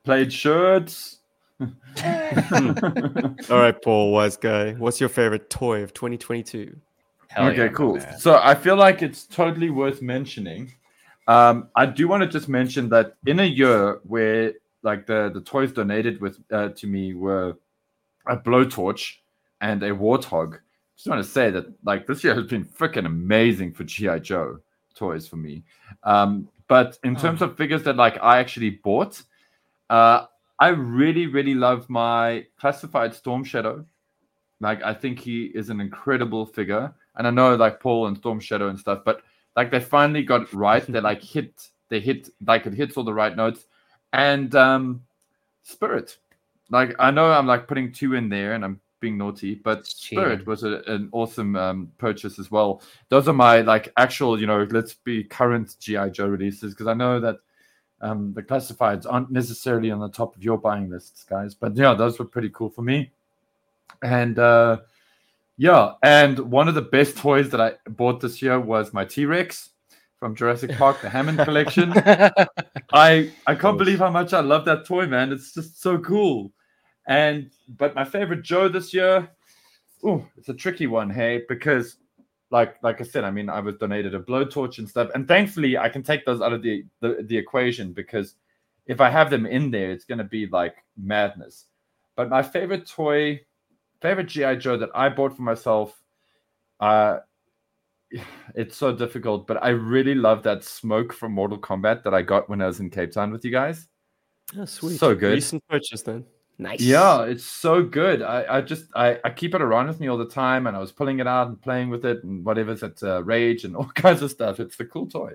Plaid shirts. All right, Paul, wise guy. What's your favorite toy of 2022? Hell okay, yeah, cool. So I feel like it's totally worth mentioning. Um, I do want to just mention that in a year where like the the toys donated with uh, to me were a blowtorch and a warthog. Just want to say that like this year has been freaking amazing for GI Joe toys for me. Um, but in terms oh. of figures that like I actually bought, uh, I really, really love my classified Storm Shadow. Like, I think he is an incredible figure. And I know like Paul and Storm Shadow and stuff, but like they finally got it right. They like hit, they hit, like it hits all the right notes. And um Spirit. Like I know I'm like putting two in there and I'm being naughty, but Spirit was a, an awesome um, purchase as well. Those are my like actual, you know, let's be current GI Joe releases because I know that um, the classifieds aren't necessarily on the top of your buying lists, guys. But yeah, those were pretty cool for me. And uh, yeah, and one of the best toys that I bought this year was my T Rex from Jurassic Park, the Hammond collection. I I can't believe how much I love that toy, man. It's just so cool. And but my favorite Joe this year, oh, it's a tricky one, hey, because like like I said, I mean, I was donated a blowtorch and stuff, and thankfully I can take those out of the the, the equation because if I have them in there, it's going to be like madness. But my favorite toy, favorite GI Joe that I bought for myself, uh, it's so difficult, but I really love that smoke from Mortal Kombat that I got when I was in Cape Town with you guys. Oh, sweet. So good. Recent purchase then. Nice. Yeah, it's so good. I, I just I, I keep it around with me all the time, and I was pulling it out and playing with it and whatever's at uh, Rage and all kinds of stuff. It's a cool toy.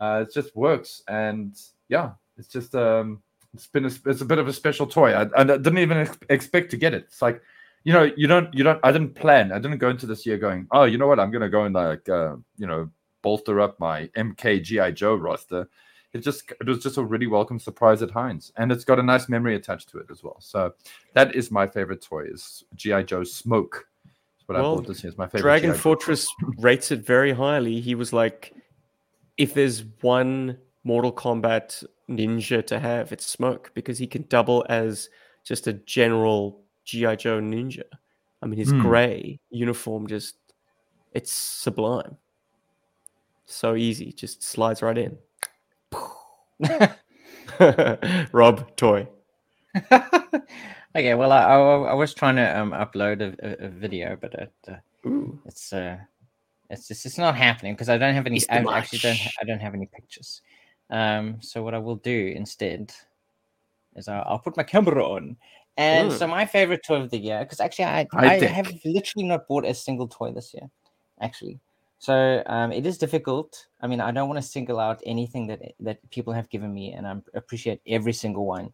Uh, it just works, and yeah, it's just um, it's been a, it's a bit of a special toy. I, I didn't even ex- expect to get it. It's like, you know, you don't you don't. I didn't plan. I didn't go into this year going, oh, you know what? I'm gonna go and like uh, you know bolster up my MKGI Joe roster it just it was just a really welcome surprise at Heinz, and it's got a nice memory attached to it as well. So that is my favorite toy is GI Joe Smoke. That's what well, I bought this year. It's my favorite. Dragon Fortress rates it very highly. He was like, if there's one Mortal Kombat ninja to have, it's Smoke because he can double as just a general GI Joe ninja. I mean, his mm. gray uniform just it's sublime. So easy, just slides right in. Rob toy. okay, well, I, I, I, was trying to um, upload a, a, video, but it, uh, it's uh, it's just it's not happening because I don't have any. I actually don't. I don't have any pictures. Um, so what I will do instead is I'll, I'll put my camera on And Mm. so my favorite toy of the year, because actually I, I I have literally not bought a single toy this year, actually. So um, it is difficult. I mean, I don't want to single out anything that that people have given me, and I appreciate every single one.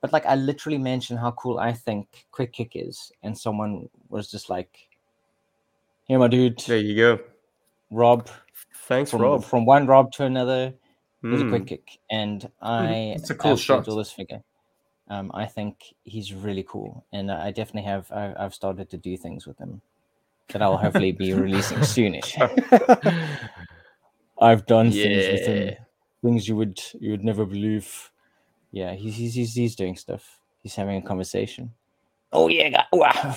But like, I literally mentioned how cool I think Quick Kick is, and someone was just like, "Here, my dude, There you go. Rob." Thanks, From, Rob. from one Rob to another, was a Mm. quick kick, and I It's a cool shot. this figure. Um, I think he's really cool, and I definitely have. I, I've started to do things with him that I'll hopefully be releasing soonish. I've done things with him, things you would you would never believe. Yeah, he's he's he's, he's doing stuff. He's having a conversation. Oh yeah, guy. Wow.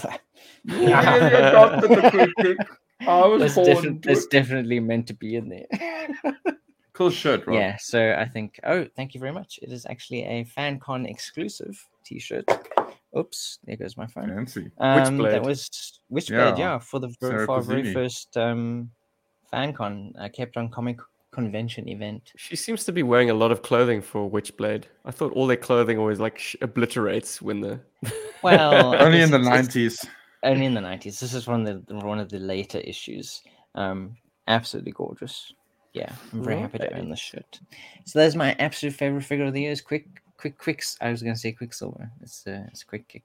I was That's, born defi- to that's definitely meant to be in there. Cool shirt, Rob. Yeah, so I think. Oh, thank you very much. It is actually a FanCon exclusive T-shirt. Oops, there goes my phone. Fancy. Um, Witchblade. that was Witchblade, Yeah, yeah, for the ver- Sarah for our very first um, FanCon uh, Cape Town Comic Convention event. She seems to be wearing a lot of clothing for Witchblade. I thought all their clothing always like sh- obliterates when the. Well, Only in the it's- it's nineties. Only in the nineties. This is one of the one of the later issues. Um, absolutely gorgeous. Yeah, I'm very happy to Okay. own this shirt. So there's my absolute favorite figure of the year. Is quick, quick, quicks. I was gonna say Quicksilver. It's uh, it's a quick kick.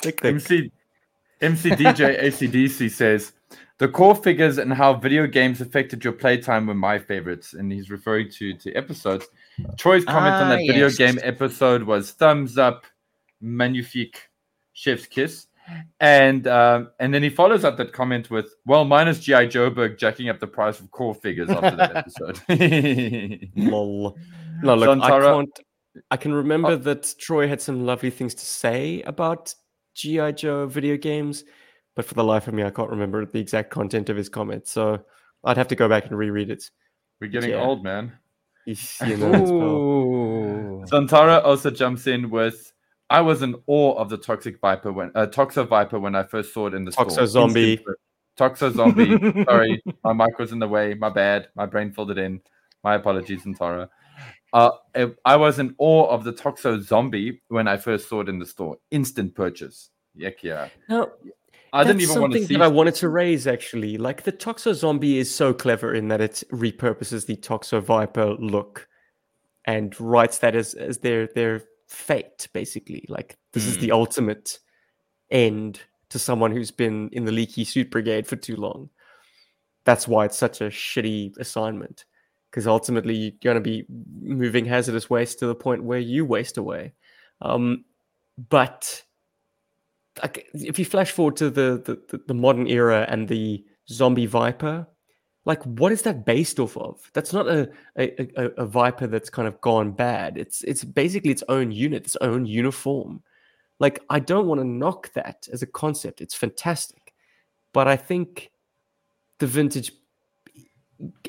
Thick, thick. MC MCDJ ACDC says the core figures and how video games affected your playtime were my favorites, and he's referring to to episodes. Troy's comment on Ah, that video game episode was thumbs up, magnifique, chef's kiss, and um, and then he follows up that comment with, "Well, minus G.I. Joburg jacking up the price of core figures after that episode." Lol. No, look, I can't. I can remember that Troy had some lovely things to say about GI Joe video games, but for the life of me, I can't remember the exact content of his comment. So I'd have to go back and reread it. We're getting Yeah. old, man. You know, as well. Ooh. Santara also jumps in with, "I was in awe of the toxic viper when uh, Toxo Viper when I first saw it in the store. Toxo zombie. Toxo zombie. Sorry, my mic was in the way. My bad. My brain filled it in. My apologies, Santara. Uh, I- I was in awe of the Toxo zombie when I first saw it in the store. Instant purchase. Heck yeah. No, I didn't That's even want to something see. that I wanted to raise actually. Like the Toxo Zombie is so clever in that it repurposes the Toxo Viper look and writes that as as their their fate basically. Like this is the ultimate end to someone who's been in the leaky suit brigade for too long. That's why it's such a shitty assignment because ultimately you're going to be moving hazardous waste to the point where you waste away. Um, but like if you flash forward to the, the the- the modern era and the zombie viper like what is that based off of that's not a a, a, a viper that's kind of gone bad it's it's basically its own unit its own uniform like i don't want to knock that as a concept it's fantastic but i think the vintage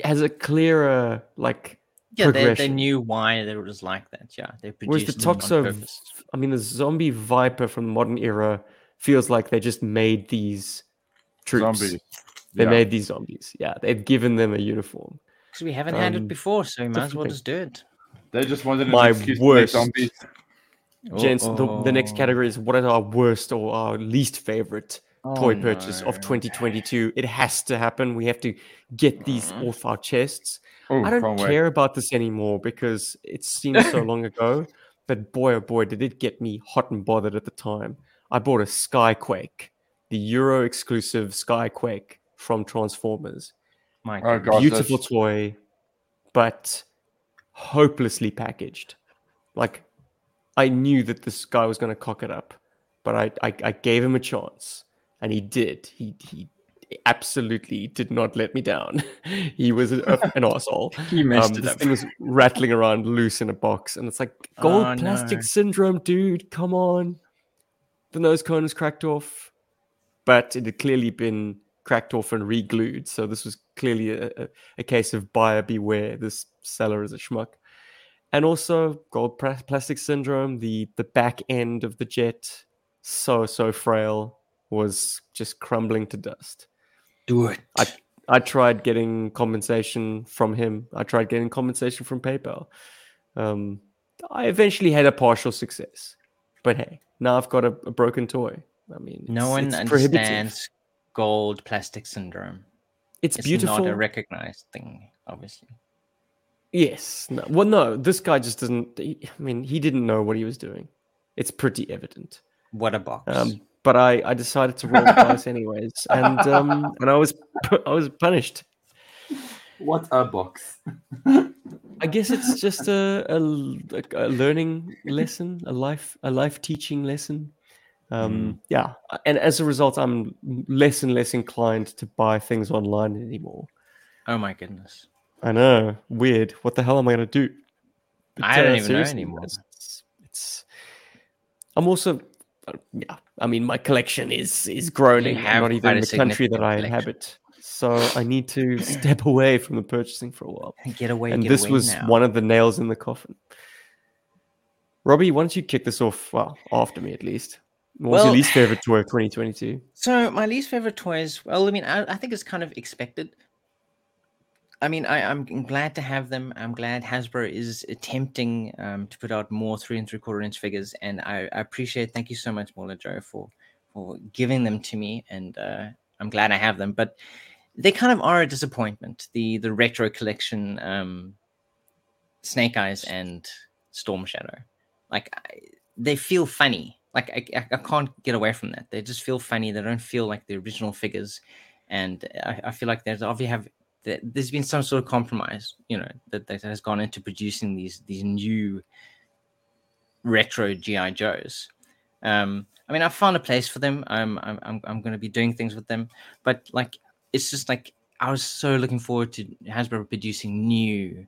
has a clearer like Yeah, they, they knew why it was like that. Yeah, they Whereas produced the them Toxo. I mean, the zombie viper from the modern era feels like they just made these troops. Zombies. They Yeah. made these zombies. Yeah, they've given them a uniform. Because we haven't had Um, it before, so we might as well different just do it. They just wanted My excuse to make worst. zombies. Gents, the, the next category is what is our worst or our least favorite toy Oh, purchase of 2022. It has to happen. We have to get these Mhm. off our chests. Oh, I don't can't wait. care about this anymore because it seems so long ago. But boy, oh boy, did it get me hot and bothered at the time. I bought a Skyquake, the Euro exclusive Skyquake from Transformers. My Oh. God, Beautiful that's- toy, but hopelessly packaged. Like, I knew that this guy was going to cock it up, but I, I, I gave him a chance, and he did. He, he absolutely did not let me down. he was a, an asshole. He messed Um, it up. thing was rattling around loose in a box, and it's like gold Oh, plastic no. syndrome, dude. Come on. The nose cone is cracked off, but it had clearly been cracked off and re-glued. So this was clearly a, a, case of buyer beware. This seller is a schmuck. And also gold plastic syndrome. The the back end of the jet, so so frail, was just crumbling to dust. Do it. I I tried getting compensation from him. I tried getting compensation from PayPal. Um, I eventually had a partial success, But hey, now I've got a, a broken toy. I mean, No one understands gold plastic syndrome. It's, It's beautiful. not a recognized thing, obviously. yes. No, well, no, this guy just doesn't. He, I mean, he didn't know what he was doing. It's pretty evident. What a box. Um, but I, I decided to roll the dice anyways, and um, and I was I was punished. What a box. I guess it's just a a learning lesson, a life a life teaching lesson. Um, Yeah, and as a result, I'm less and less inclined to buy things online anymore. oh my goodness. I know, weird. What the hell am I going to do? But, I don't uh, even know anymore. It's, it's. I'm also, uh, yeah. I mean, my collection is is growing. have Not even in the country that I collection. inhabit. So I need to step away from the purchasing for a while. And get away. and get this away was now. one of the nails in the coffin. Robbie, why don't you kick this off? Well, after me at least. What was your least favorite toy of 2022? So my least favorite toys. Well, I mean, I, I think it's kind of expected. I mean, I, I'm glad to have them. I'm glad Hasbro is attempting um, to put out more three and three quarter inch figures, and I, I appreciate. Thank you so much, Mola Joe, for for giving them to me, and uh, I'm glad I have them. But they kind of are a disappointment. The the retro collection, um, Snake Eyes and Storm Shadow, like I, they feel funny. Like I, I, can't get away from that. They just feel funny. They don't feel like the original figures, and I, I feel like there's obviously have there's been some sort of compromise, you know, that, that has gone into producing these these new retro GI Joes. Um, I mean, I found a place for them. I'm I'm I'm, I'm going to be doing things with them, but like it's just like I was so looking forward to Hasbro producing new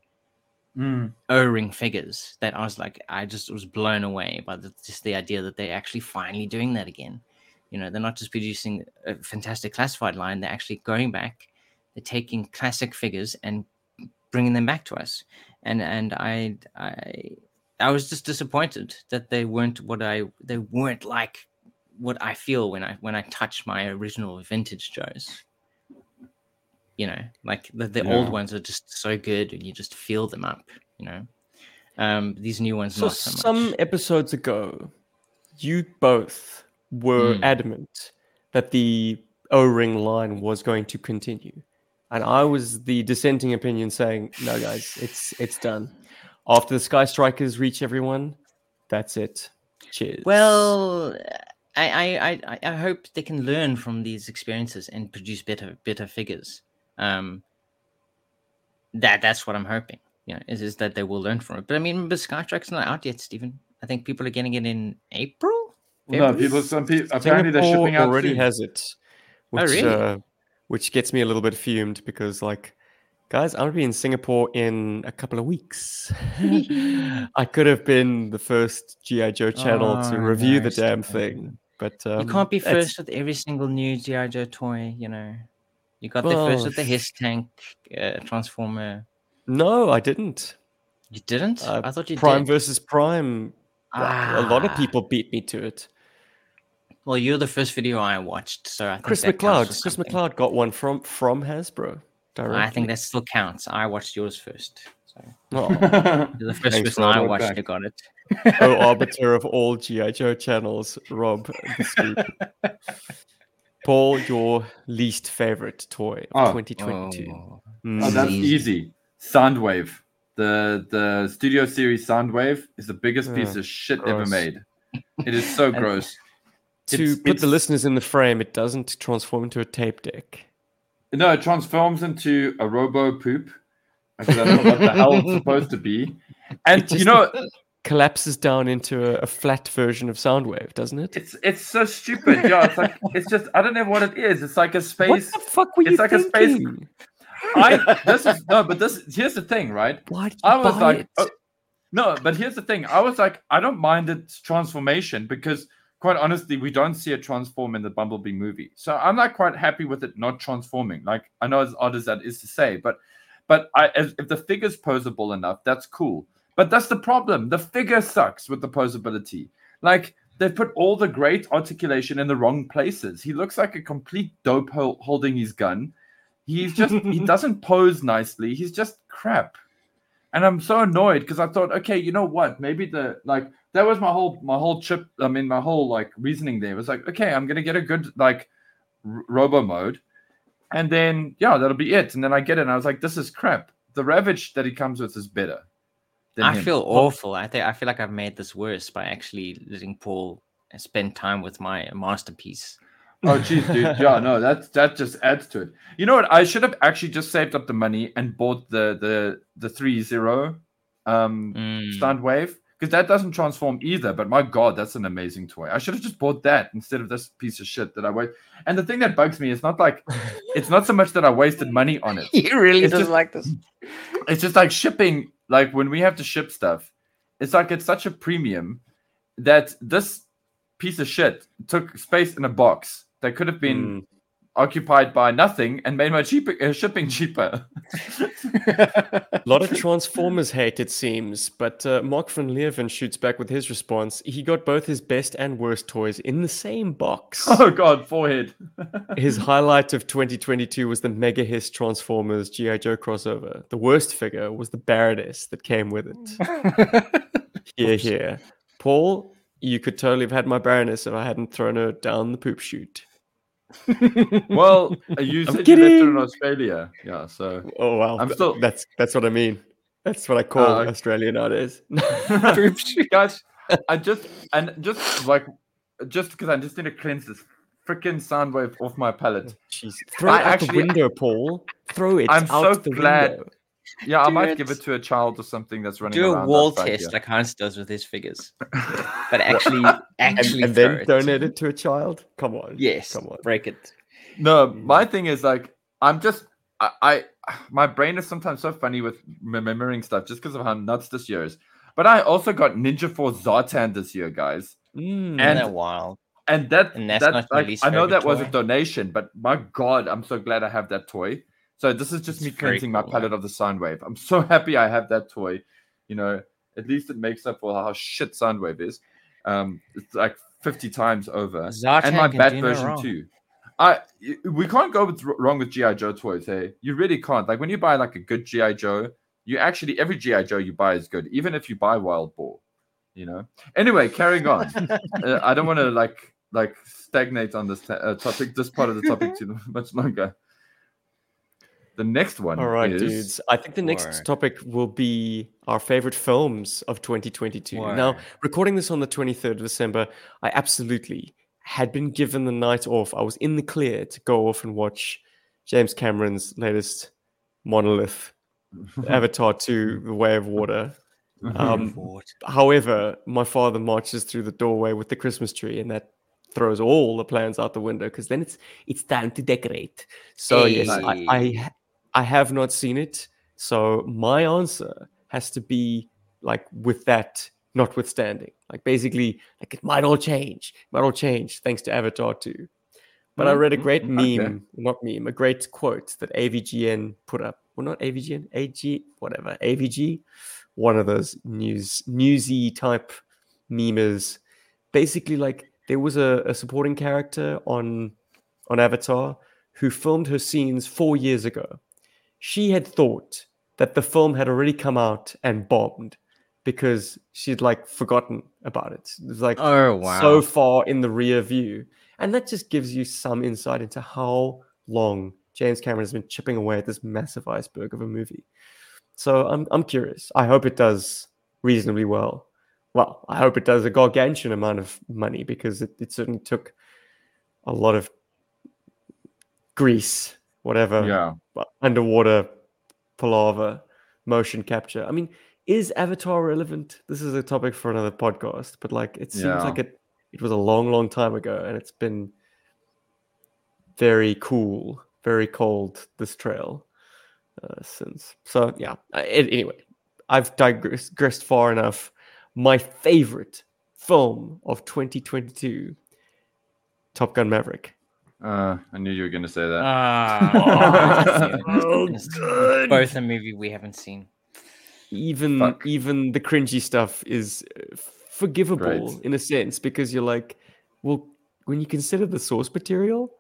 Mm. O-ring figures that I was like, I just was blown away by the, just the idea that they're actually finally doing that again. You know, they're not just producing a fantastic classified line; they're actually going back. They're taking classic figures and bringing them back to us. And and I I I was just disappointed that they weren't what I they weren't like what I feel when I when I touch my original vintage Joes. You know, like the, the old ones are just so good and you just feel them up, you know. Um these new ones So not so some episodes ago, you both were Mm. adamant that the O-ring line was going to continue, and I was the dissenting opinion, saying, "No, guys, it's it's done. After the Sky Strikers reach everyone, that's it. Cheers." Well, I, I, I, I- I hope they can learn from these experiences and produce better better figures. Um, that that's what I'm hoping. You know, is, is that they will learn from it. But I mean, but Skystriker's not out yet, Stephen. I think people are getting it in April. No, people. Some people. Apparently, they're Singapore shipping out already soon. has it, Oh, which really? uh, which gets me a little bit fumed because like. Guys, I'm gonna be in Singapore in a couple of weeks. I could have been the first GI Joe channel Oh, to review no, the damn Stephen. thing, but um, you can't be that's- first with every single new GI Joe toy. You know, you got the first of the Hiss tank uh, transformer. No, I didn't. You didn't? Uh, I thought you did. Prime did. versus Prime. well, A lot of Ah. people beat me to it. Well, you're the first video I watched, so I think Chris that McLeod. Chris something. McLeod got one from from Hasbro. Directly. I think that still counts. I watched yours first. So Oh, the first Thanks, person Rob. I watched who got it. oh, arbiter of all GI Joe channels, Rob the Scoop. Paul, your least favorite toy of Oh. 2022. Oh. Mm. Oh, that's Easy. easy. Soundwave. The the Studio Series Soundwave is the biggest piece Ugh, of shit ever made. It is so gross. to it's- put the listeners in the frame, it doesn't transform into a tape deck. No, it transforms into a robo poop. Because I don't know what the hell it's supposed to be. And It you know, collapses down into a, a flat version of Soundwave, doesn't it? it's it's so stupid. Yeah, it's like it's just I don't know what it is. It's like a space. what space. the fuck were it's you like a space- I this is no, but this here's the thing, right? Why I was buy like, it? oh, no, but here's the thing. I was like, I don't mind its transformation because, quite honestly, we don't see it transform in the Bumblebee movie. So I'm not quite happy with it not transforming. Like I know as odd as that is to say, but but I if, if the figure's posable enough, that's cool. But that's the problem. The figure sucks with the posability. Like they've put all the great articulation in the wrong places. He looks like a complete dope hol- holding his gun. He's just he doesn't pose nicely. He's just crap. And I'm so annoyed because I thought, okay, you know what? Maybe the like that was my whole my whole chip. I mean, my whole like reasoning there was like, okay, I'm gonna get a good like r- robo mode, and then yeah, that'll be it. And then I get it, and I was like, this is crap. The Ravage that he comes with is better. Than I him. feel awful. I think I feel like I've made this worse by actually letting Paul spend time with my masterpiece. Oh jeez, dude. Yeah, no, that that just adds to it. You know what? I should have actually just saved up the money and bought the the the three zero um Mm. stunt wave because that doesn't transform either. But my god, that's an amazing toy. I should have just bought that instead of this piece of shit that I wait. And the thing that bugs me is not like it's not so much that I wasted money on it. He really It's doesn't just- like this. It's just like shipping. Like when we have to ship stuff, it's like it's such a premium that this piece of shit took space in a box that could have been Mm. Occupied by nothing and made my cheaper, uh, shipping cheaper. A lot of Transformers hate, it seems, but uh, Mark van Leeuwen shoots back with his response. He got both his best and worst toys in the same box. oh god, forehead. His highlight of 2022 was the Mega Hiss Transformers G.I. Joe crossover. The worst figure was the Baroness that came with it. Here, here. Paul, you could totally have had my Baroness if I hadn't thrown her down the poop chute. Well, uh, you said you her in. Australia. Yeah, so Oh wow, I'm still- that's that's what I mean. That's what I call Uh, Australia nowadays. guys, I just and just like just because I just need to cleanse this freaking sound wave off my palate. Jeez. Throw I it out actually- the window, Paul. Throw it I'm so glad window. Yeah, I Do might give it. it to a child or something that's running Do a wall test here. like Hans does with his figures, but actually, actually, and throw then it. donate it to a child. Come on. Yes, Come on. break it. No, my thing is like I'm just I, I my brain is sometimes so funny with remembering stuff just because of how nuts this year is. But I also got Ninja Force Zartan this year, guys, Mm. And- that wild? and that And that's that not like I know favorite that was a donation, but my god, I'm so glad I have that toy. So this is just It's me cleansing my cool, palette of the Soundwave. I'm so happy I have that toy. You know, at least it makes up for how shit Soundwave is. Um, it's like 50 times over. Zartan and my bat version too. I we can't go with, wrong with GI Joe toys. Hey, you really can't. Like when you buy like a good GI Joe, you actually every GI Joe you buy is good, even if you buy Wild Boar. You know. Anyway, carrying on. uh, I don't want to like like stagnate on this ta- uh, topic, this part of the topic too much longer. The next one. All right, is, dudes. I think the next topic will be our favorite films of 2022. Now, recording this on the 23rd of December, I absolutely had been given the night off. I was in the clear to go off and watch James Cameron's latest monolith, Avatar 2 The Way of Water. Um, However, my father marches through the doorway with the Christmas tree, and that throws all the plans out the window because then it's it's time to decorate. So yes, I, I Hey. I have not seen it. So my answer has to be like with that notwithstanding, like basically like it might all change, might all change thanks to Avatar 2. But I Mm, read a mm, great okay. meme, not meme, a great quote that AVGN put up. Well, not AVGN, AG, whatever, AVG, one of those news newsy type memers. Basically, like there was a, a supporting character on on Avatar who filmed her scenes four years ago. She had thought that the film had already come out and bombed because she'd like forgotten about it. It was like Oh wow! so far in the rear view. And that just gives you some insight into how long James Cameron has been chipping away at this massive iceberg of a movie. So I'm I'm curious. I hope it does reasonably well. Well, I hope it does a gargantuan amount of money because it, it certainly took a lot of grease, whatever, Yeah. underwater palaver, motion capture. I mean, is Avatar relevant? This is a topic for another podcast, but like it seems Yeah. like it it was a long, long time ago, and it's been very cool, very cold this trail uh, since. So yeah. Uh, a- anyway, I've digressed digressed far enough. My favorite film of 2022, Top Gun Maverick. Uh, I knew you were going to say that. Ah, Oh, It's good. both a movie we haven't seen. even Fuck. even the cringy stuff is uh, forgivable Great. in a sense because you're like well when you consider the source material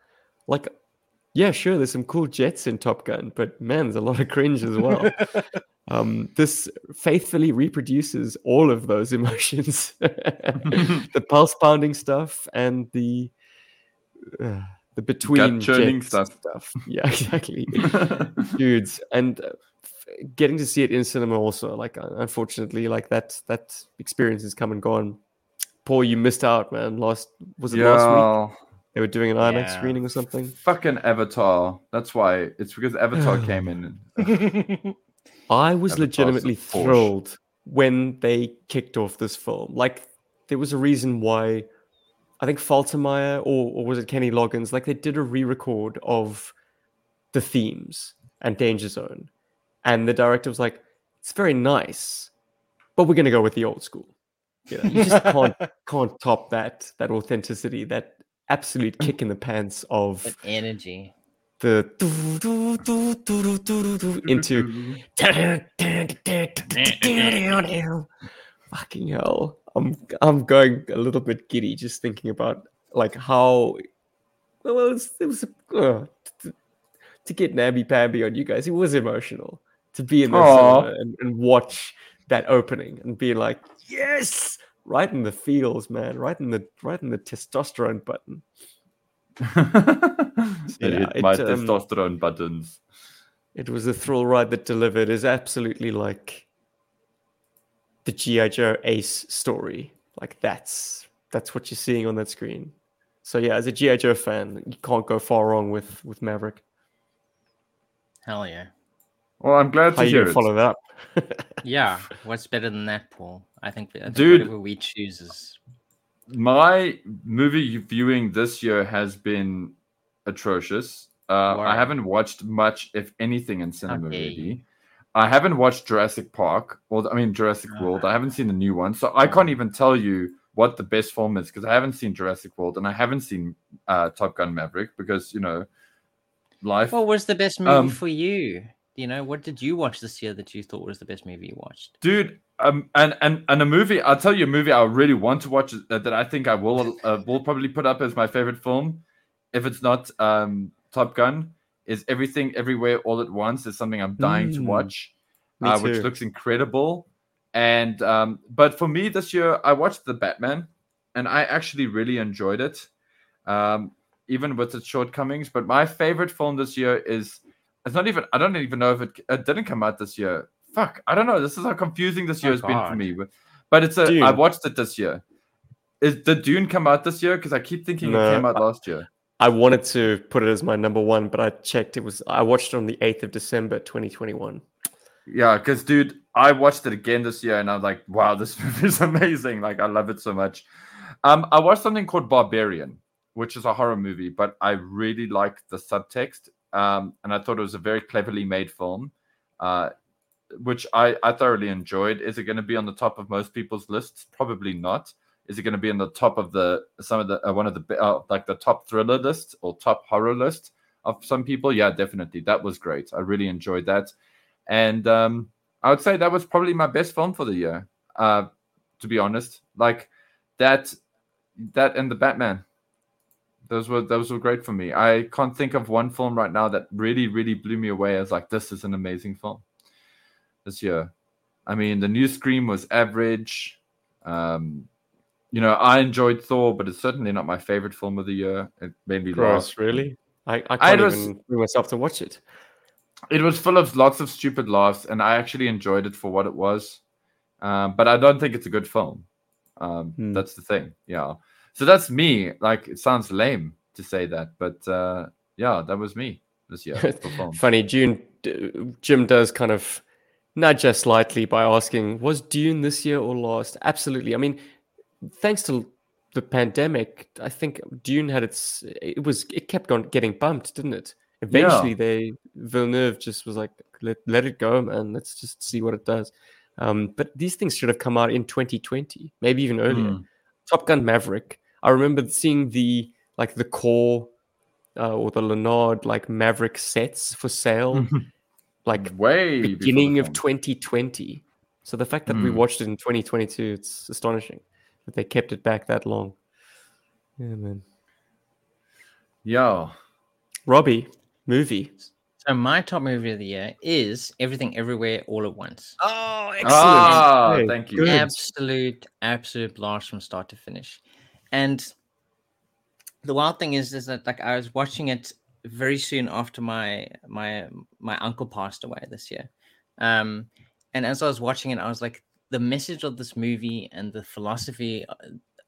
like yeah sure there's some cool jets in top gun but man there's a lot of cringe as well Um, this faithfully reproduces all of those emotions, the pulse pounding stuff and the uh, the between churning jets stuff. Yeah, exactly, dudes, and uh, getting to see it in cinema also. Like, uh, unfortunately, like that that experience is come and gone. Paul, you missed out, man. Last was it last week? They were doing an IMAX Yeah. screening or something. Fucking Avatar. That's why. It's because Avatar came in. I was Avatar's legitimately thrilled when they kicked off this film. Like, there was a reason why I think Faltermeyer or, or was it Kenny Loggins, like, they did a re record of the themes and Danger Zone. And the director was like, it's very nice, but we're going to go with the old school. You, know, you just can't, can't top that, that authenticity, that absolute kick in the pants of That energy. the into fucking hell. I'm I'm going a little bit giddy just thinking about like how well it was, it was uh, to, to get Namby Pamby on you guys. It was emotional to be in the and, and watch that opening and be like, yes, right in the feels, man, right in the right in the testosterone button. I Yeah, hit it, my um, testosterone buttons. It was a thrill ride that delivered is absolutely like the G.I. Joe Ace story. Like that's that's what you're seeing on that screen. So yeah, as a G.I. Joe fan, you can't go far wrong with with Maverick. Hell yeah. Well, I'm glad How to hear gonna it. follow that up? Yeah. What's better than that, Paul? I think, I think Dude. whatever we choose is My movie viewing this year has been atrocious. Uh, I haven't watched much, if anything, in cinema Okay. really. I haven't watched Jurassic Park, or I mean Jurassic World. Ah. I haven't seen the new one, so I can't even tell you what the best film is because I haven't seen Jurassic World and I haven't seen uh, Top Gun Maverick because you know life. What was the best movie Um, for you? You know, what did you watch this year that you thought was the best movie you watched? dude um and and and a movie i'll tell you a movie i really want to watch uh, that i think i will uh, will probably put up as my favorite film if it's not um top gun is everything everywhere all at once is something i'm dying to Mm. watch uh, which looks incredible. And um but for me this year i watched the batman and i actually really enjoyed it um even with its shortcomings. But my favorite film this year is it's not even i don't even know if it, it didn't come out this year. Fuck i don't know. This is how confusing this Oh, year has been for me. But, it's a i Dune. watched it this year. Is the dune come out this year? Because i keep thinking No, it came out last year I wanted to put it as my number one, but I checked it was I watched it on the eighth of December, 2021. Yeah, because dude, I watched it again this year and I'm like, wow, this movie is amazing. Like, I love it so much. Um, I watched something called Barbarian, which is a horror movie, but I really liked the subtext. Um, and I thought it was a very cleverly made film, uh, which I, I thoroughly enjoyed. Is it going to be on the top of most people's lists? Probably not. Is it going to be in the top of the some of the uh, one of the uh, like the top thriller list or top horror list of some people? Yeah, definitely. That was great. I really enjoyed that and um, I would say that was probably my best film for the year. Uh, to be honest, like that, that and the Batman, those were those were great for me. I can't think of one film right now that really really blew me away as like this is an amazing film this year. I mean, the new Scream was average. Um, you know, I enjoyed Thor, but it's certainly not my favorite film of the year. It made me laugh. Really? I, I I can't was- even bring myself to watch it. it was full of lots of stupid laughs, and I actually enjoyed it for what it was. Um, but I don't think it's a good film. Um, Hmm. That's the thing. Yeah. So that's me. Like it sounds lame to say that, but uh, yeah, that was me this year. Funny, June, Jim does kind of nudge us slightly by asking, was Dune this year or last? Absolutely. I mean, thanks to the pandemic, I think Dune had its, it was, it kept on getting bumped, didn't it? Eventually, they, Villeneuve just was like, let, let it go, man. Let's just see what it does. Um, but these things should have come out in 2020, maybe even earlier. Hmm. Top Gun Maverick. I remember seeing the like the Corps uh, or the Lanard like Maverick sets for sale, like way beginning of 2020. So the fact that we Hmm. watched it in 2022, it's astonishing that they kept it back that long. Yeah, man. Yo, Robbie, movie. So my top movie of the year is Everything Everywhere All at Once. Oh, excellent. Ah, Okay, thank you. good. Absolute, absolute blast from start to finish. And the wild thing is, is that like I was watching it very soon after my my my uncle passed away this year. Um, and as I was watching it, I was like, the message of this movie and the philosophy uh,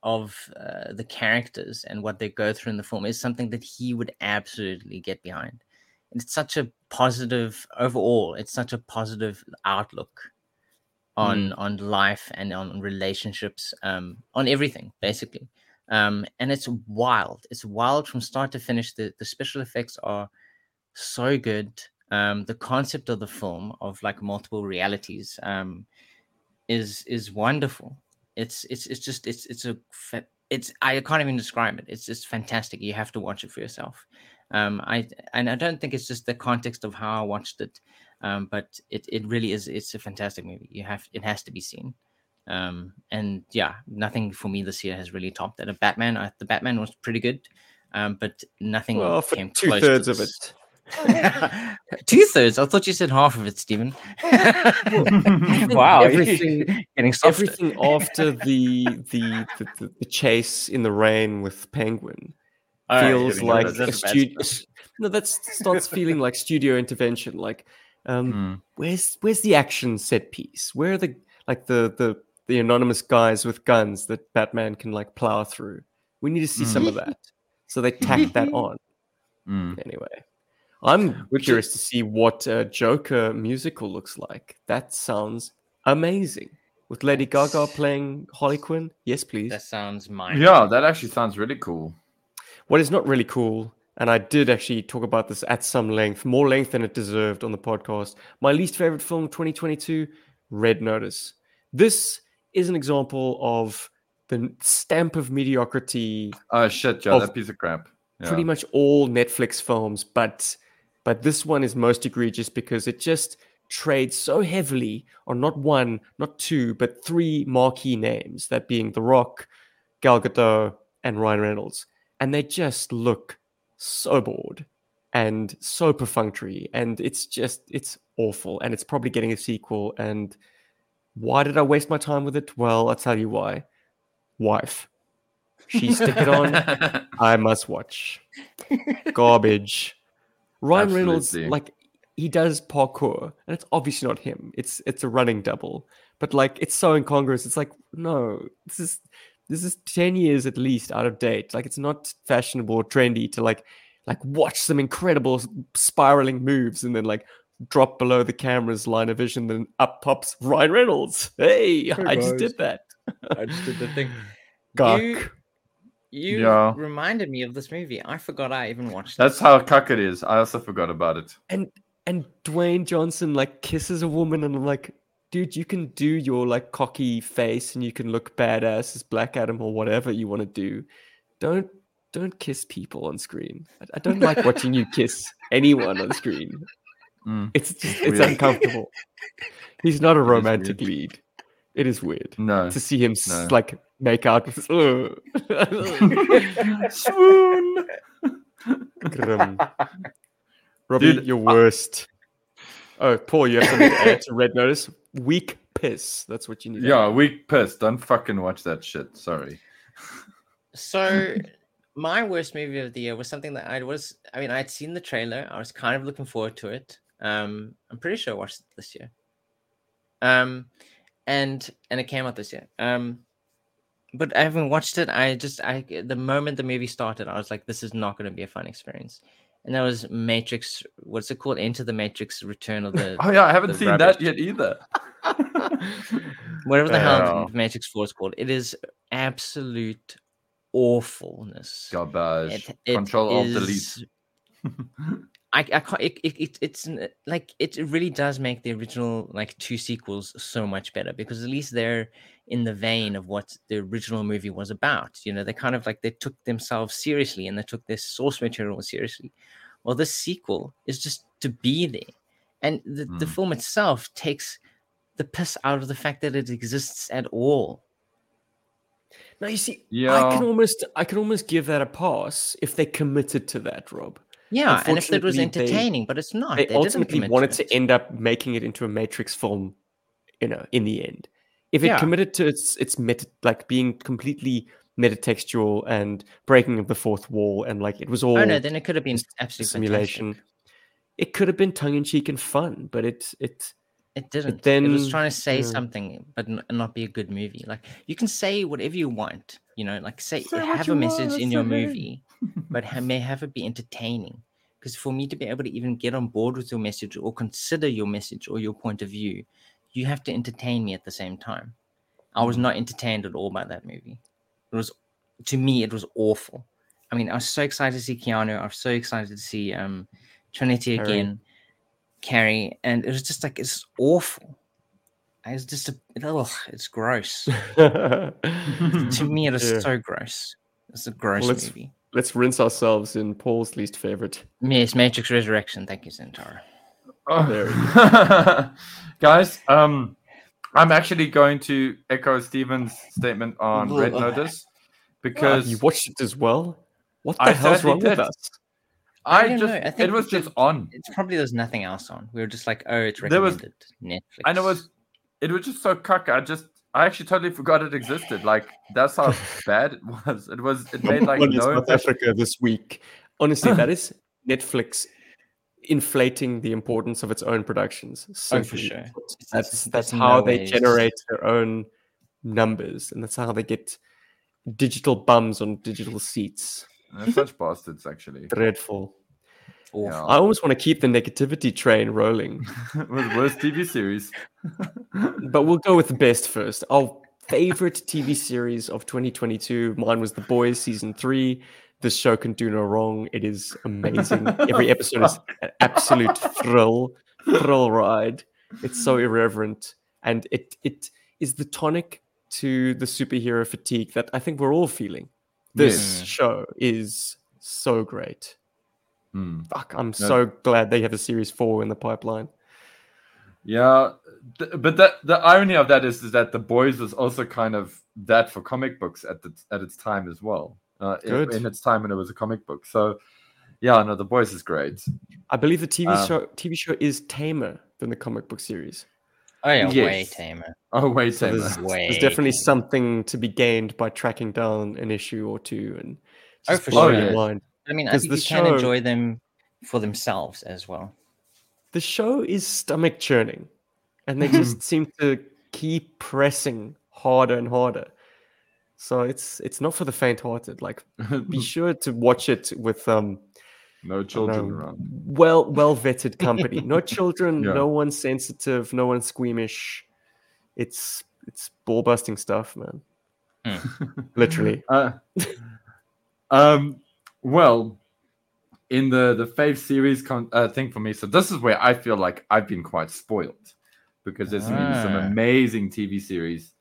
of uh, the characters and what they go through in the film is something that he would absolutely get behind. And it's such a positive overall. It's such a positive outlook on on life and on relationships, um, on everything basically. Um, and it's wild. It's wild from start to finish. The the special effects are so good. Um, the concept of the film of like multiple realities um, is is wonderful. It's it's it's just it's it's a it's I can't even describe it. It's just fantastic. You have to watch it for yourself. Um, I and I don't think it's just the context of how I watched it, um, but it it really is. It's a fantastic movie. You have it has to be seen. Um, and yeah, nothing for me this year has really topped that. A Batman, I, the Batman was pretty good, um, but nothing Well, for came two close to thirds of it. Two thirds. I thought you said half of it, Stephen. wow, everything- getting softer. Everything after the, the the the the chase in the rain with Penguin All right, feels getting like rid a studio. No, that starts feeling like studio intervention. Like, um, Mm. where's where's the action set piece? Where are the like the the the anonymous guys with guns that Batman can like plow through? We need to see some of that. So they tack that on. Mm. Anyway, I'm Which is- curious to see what a Joker musical looks like. That sounds amazing. With Lady Gaga playing Harley Quinn? Yes, please. That sounds mind. Yeah, that actually sounds really cool. What is not really cool, and I did actually talk about this at some length, more length than it deserved on the podcast. My least favorite film of 2022, Red Notice. This is an example of the stamp of mediocrity Oh shit, Joe, that piece of crap. Yeah. pretty much all Netflix films, but but this one is most egregious because it just trades so heavily on not one, not two, but three marquee names, that being The Rock, Gal Gadot, and Ryan Reynolds, and they just look so bored and so perfunctory, and it's just it's awful, and it's probably getting a sequel. And why did I waste my time with it? Well, I'll tell you why. Wife. She stick it on. I must watch. Garbage. Ryan Reynolds, like he does parkour, and it's obviously not him. It's it's a running double, but like it's so incongruous. It's like no, this is this is ten years at least out of date. Like it's not fashionable or trendy to like like watch some incredible spiraling moves and then like drop below the camera's line of vision. Then up pops Ryan Reynolds. Hey, I just did that. I just did the thing. Gawk. You, you Yeah. reminded me of this movie. I forgot I even watched That's how cuck it is. I also forgot about it. and and Dwayne Johnson like kisses a woman and I'm like, dude, you can do your like cocky face and you can look badass as Black Adam or whatever you want to do. Don't don't kiss people on screen. I, I don't like watching you kiss anyone on screen. Mm. It's just, it's weird. uncomfortable. He's not a romantic lead. It is weird No. to see him No. like make out with. Ugh. Swoon. Grim. Robbie, Dude, you're worst. Oh, Paul, you have something to add to Red Notice? Weak piss. That's what you need. Yeah, weak piss. Don't fucking watch that shit. Sorry. So my worst movie of the year was something that I was I mean I had seen the trailer. I was kind of looking forward to it. Um I'm pretty sure I watched it this year. Um and and it came out this year. Um but I haven't watched it. I just I the moment the movie started, I was like, this is not going to be a fun experience. And that was Matrix. What's it called? Into the Matrix: Return of the Oh yeah, I haven't seen rubbish. that yet either. whatever the hell Oh. Matrix Four is called. It is absolute awfulness. Garbage. It- it Control Alt Delete. is- I, I can't. It, it, it, it's like it really does make the original like two sequels so much better because at least they're in the vein of what the original movie was about. You know, they kind of like they took themselves seriously and they took their source material seriously. Well, this sequel is just to be there, and the, the Mm. film itself takes the piss out of the fact that it exists at all. Now you see, yeah. I can almost, I can almost give that a pass if they committed to that, Rob. Yeah, and if it was Unfortunately, they- entertaining, but it's not. they didn't ultimately wanted it. to end up making it into a Matrix film, you know, in the end. If it Yeah. committed to its its meta, like being completely metatextual and breaking of the fourth wall, and like it was all Oh no, then it could have been absolutely simulation. fantastic. It could have been tongue in cheek and fun, but it it It didn't. it then- it was trying to say yeah. something, but not be a good movie. Like you can say whatever you want, you know, like say, what have a want, message in your movie, but may have it be entertaining. Because for me to be able to even get on board with your message or consider your message or your point of view, you have to entertain me at the same time. I was Mm. not entertained at all by that movie. It was, to me, it was awful. I mean, I was so excited to see Keanu. I was so excited to see um, Trinity Carrie. again, Carrie, and it was just like it's awful. It's just a, ugh, it's gross. to me, it is Yeah. so gross. It's a gross let's- movie. Let's rinse ourselves in Paul's least favorite. Yes, Matrix Resurrection. Thank you, Centaur. Oh. There Guys, um, I'm actually going to echo Steven's statement on Red Notice because you watched it as well. What the I hell's sadly wrong with us? I I don't just know, I it was we just on. It's probably there's nothing else on. We were just like, oh, it's There was- recommended. Netflix. And it was it was just so cuck. I just I actually totally forgot it existed. Like that's how bad it was. It was it made like One in no South Africa this week. Honestly, that is Netflix inflating the importance of its own productions. Oh, for sure. put. That's that's there's how no they ways. generate their own numbers, and that's how they get digital bums on digital seats. They're such bastards actually. Dreadful. Awful. Yeah. I almost want to keep the negativity train rolling, with worst TV series. but we'll go with the best first. Our favorite TV series of 2022. Mine was The Boys season three. This show can do no wrong. It is amazing. Every episode is an absolute thrill, thrill ride. It's so irreverent, and it it is the tonic to the superhero fatigue that I think we're all feeling. This Yes. show is so great. Hmm. Fuck, I'm so glad they have a series four in the pipeline. Yeah, th- but that the irony of that is, is that the boys was also kind of that for comic books at the at its time as well. Uh, in, Good. in its time when it was a comic book. So, yeah, no, the boys is great. I believe the TV Um, show TV show is tamer than the comic book series. oh yeah, way tamer. Oh wait, So Tamer. there's, Way there's definitely tamer. something to be gained by tracking down an issue or two and Oh, just for blowing sure. your Yeah. mind. I mean, I 'Cause think the you can enjoy them for themselves as well. The show is stomach churning, and they just seem to keep pressing harder and harder. So it's it's not for the faint-hearted. Like, be sure to watch it with um no children know, around. well well vetted company. No children, Yeah. no one sensitive, no one squeamish. It's it's ball busting stuff, man. Literally. Uh, um, well, in the the fave series con- uh, thing for me, so this is where I feel like I've been quite spoiled because there's been some Ah. amazing TV series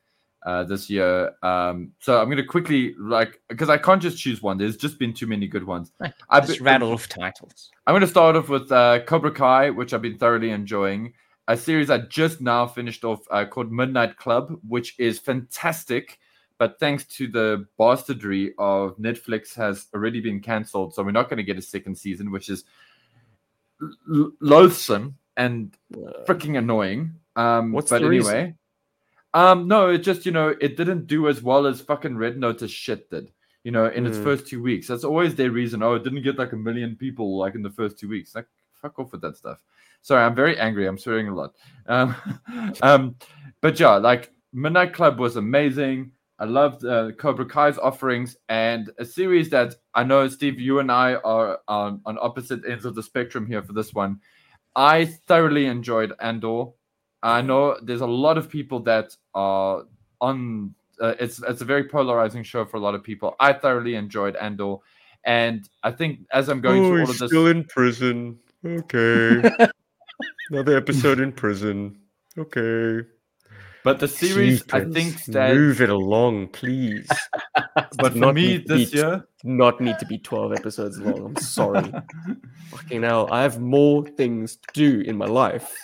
uh, this year. Um, so I'm gonna quickly like because I can't just choose one. There's just been too many good ones. Right, I've Just been- rattle off titles. I'm going to start off with uh, Cobra Kai, which I've been thoroughly enjoying. A series I just now finished off uh, called Midnight Club, which is fantastic. But thanks to the bastardry of Netflix, has already been cancelled, so we're not going to get a second season, which is l- loathsome and freaking annoying. Um, What's but the reason? anyway, um, no, it just you know it didn't do as well as fucking Red Notice shit did. You know, in its Mm. first two weeks, that's always their reason. Oh, it didn't get like a million people like in the first two weeks. Like, fuck off with that stuff. Sorry, I'm very angry. I'm swearing a lot. Um, um, but yeah, like Midnight Club was amazing. I loved uh, Cobra Kai's offerings and a series that I know, Steve, you and I are on, on opposite ends of the spectrum here for this one. I thoroughly enjoyed Andor. I know there's a lot of people that are on. Uh, it's it's a very polarizing show for a lot of people. I thoroughly enjoyed Andor, and I think as I'm going through all of this, still in prison. Okay. Another episode in prison. Okay. But the series I think that move it along, please. but for not me need to be this year, not need to be 12 episodes long. I'm sorry. Fucking hell. I have more things to do in my life.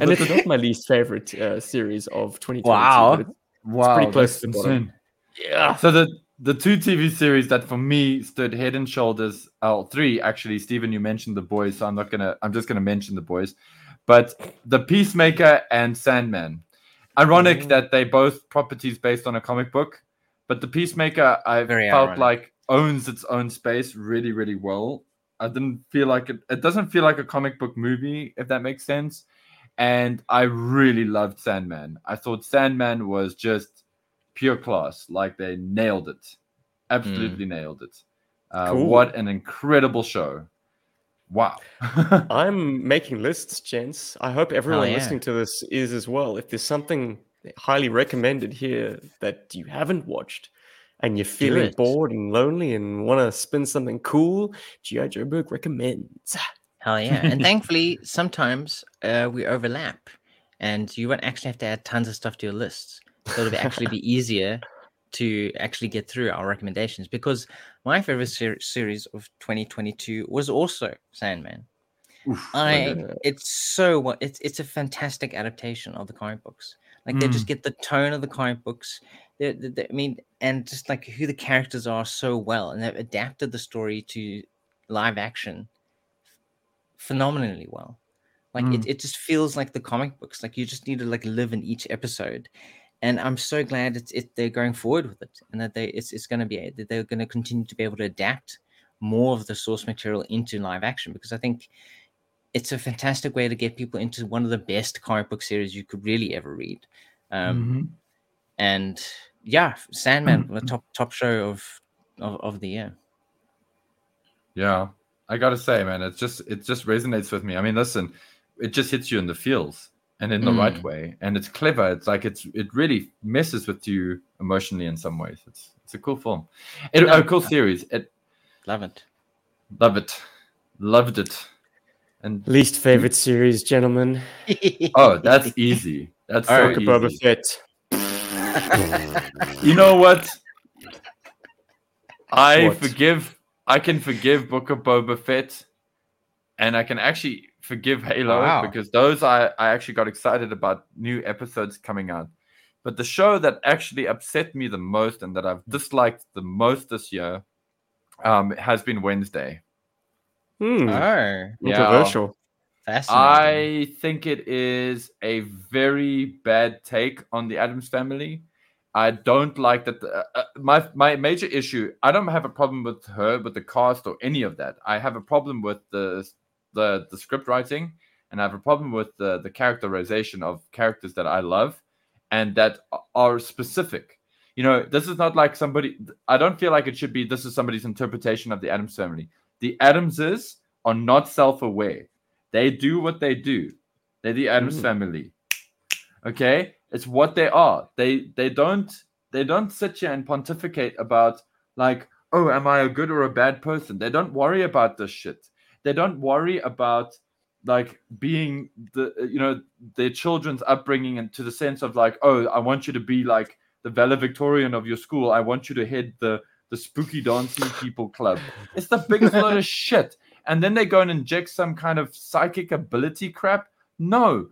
And it's not my least favorite uh, series of 2022. Wow. it's- wow, pretty close to the bottom. yeah. So the the two TV series that for me stood head and shoulders, oh, three actually. Stephen, you mentioned the boys, so I'm not gonna. I'm just gonna mention the boys, but the Peacemaker and Sandman. Ironic Mm. that they both properties based on a comic book, but the Peacemaker I Very felt ironic. like owns its own space really, really well. I didn't feel like it. It doesn't feel like a comic book movie, if that makes sense. And I really loved Sandman. I thought Sandman was just pure class. Like they nailed it, absolutely nailed it. Uh, Cool. What an incredible show! Wow. I'm making lists, gents. I hope everyone yeah. listening to this is as well. If there's something highly recommended here that you haven't watched and you're feeling bored and lonely and want to spin something cool, G.I. Joburg recommends. Hell yeah. And thankfully, sometimes uh, we overlap and you won't actually have to add tons of stuff to your lists. So it'll actually be easier to actually get through our recommendations because my favorite ser- series of 2022 was also Sandman. Oof, I yeah. it's so it's it's a fantastic adaptation of the comic books. Like they just mm. get the tone of the comic books. They, they- they- I mean, and just like who the characters are so well, and they've adapted the story to live action phenomenally well. Like it, mm. it just feels like the comic books. Like you just need to like live in each episode. And I'm so glad it's it they're going forward with it, and that they it's it's going to be that they're going to continue to be able to adapt more of the source material into live action because I think it's a fantastic way to get people into one of the best comic book series you could really ever read. Um, Mhm. And yeah, Sandman, the top top show of of, of the year. Yeah, I gotta say, man, it's just it just resonates with me. I mean, listen, it just hits you in the feels and in the right Mm. way, and it's clever. It's like it's it really messes with you emotionally in some ways. It's it's a cool film, it, No, a cool series. It Love it. love it, loved it, and Least favorite series, gentlemen. oh, that's easy. That's so Book of Boba easy. Fett. You know what? I What? forgive. I can forgive Book of Boba Fett, and I can actually forgive Halo Wow. because those I I actually got excited about new episodes coming out. But the show that actually upset me the most and that I've disliked the most this year um, has been Wednesday. Hmm. Oh, Controversial. I think it is a very bad take on the Addams family. I don't like that. The, uh, uh, my my major issue. I don't have a problem with her, with the cast or any of that. I have a problem with the the the script writing, and I have a problem with the the characterization of characters that I love, and that are specific. You know, this is not like somebody. I don't feel like it should be. This is somebody's interpretation of the Addams family. The Addamses are not self-aware. They do what they do. They're the Addams Mm. family. Okay, it's what they are. They they don't they don't sit here and pontificate about like, oh, am I a good or a bad person? They don't worry about this shit. They don't worry about like being the you know their children's upbringing and to the sense of like, oh, I want you to be like the valedictorian of your school. I want you to head the the spooky dancing people club. It's the biggest load of shit. And then they go and inject some kind of psychic ability crap. No,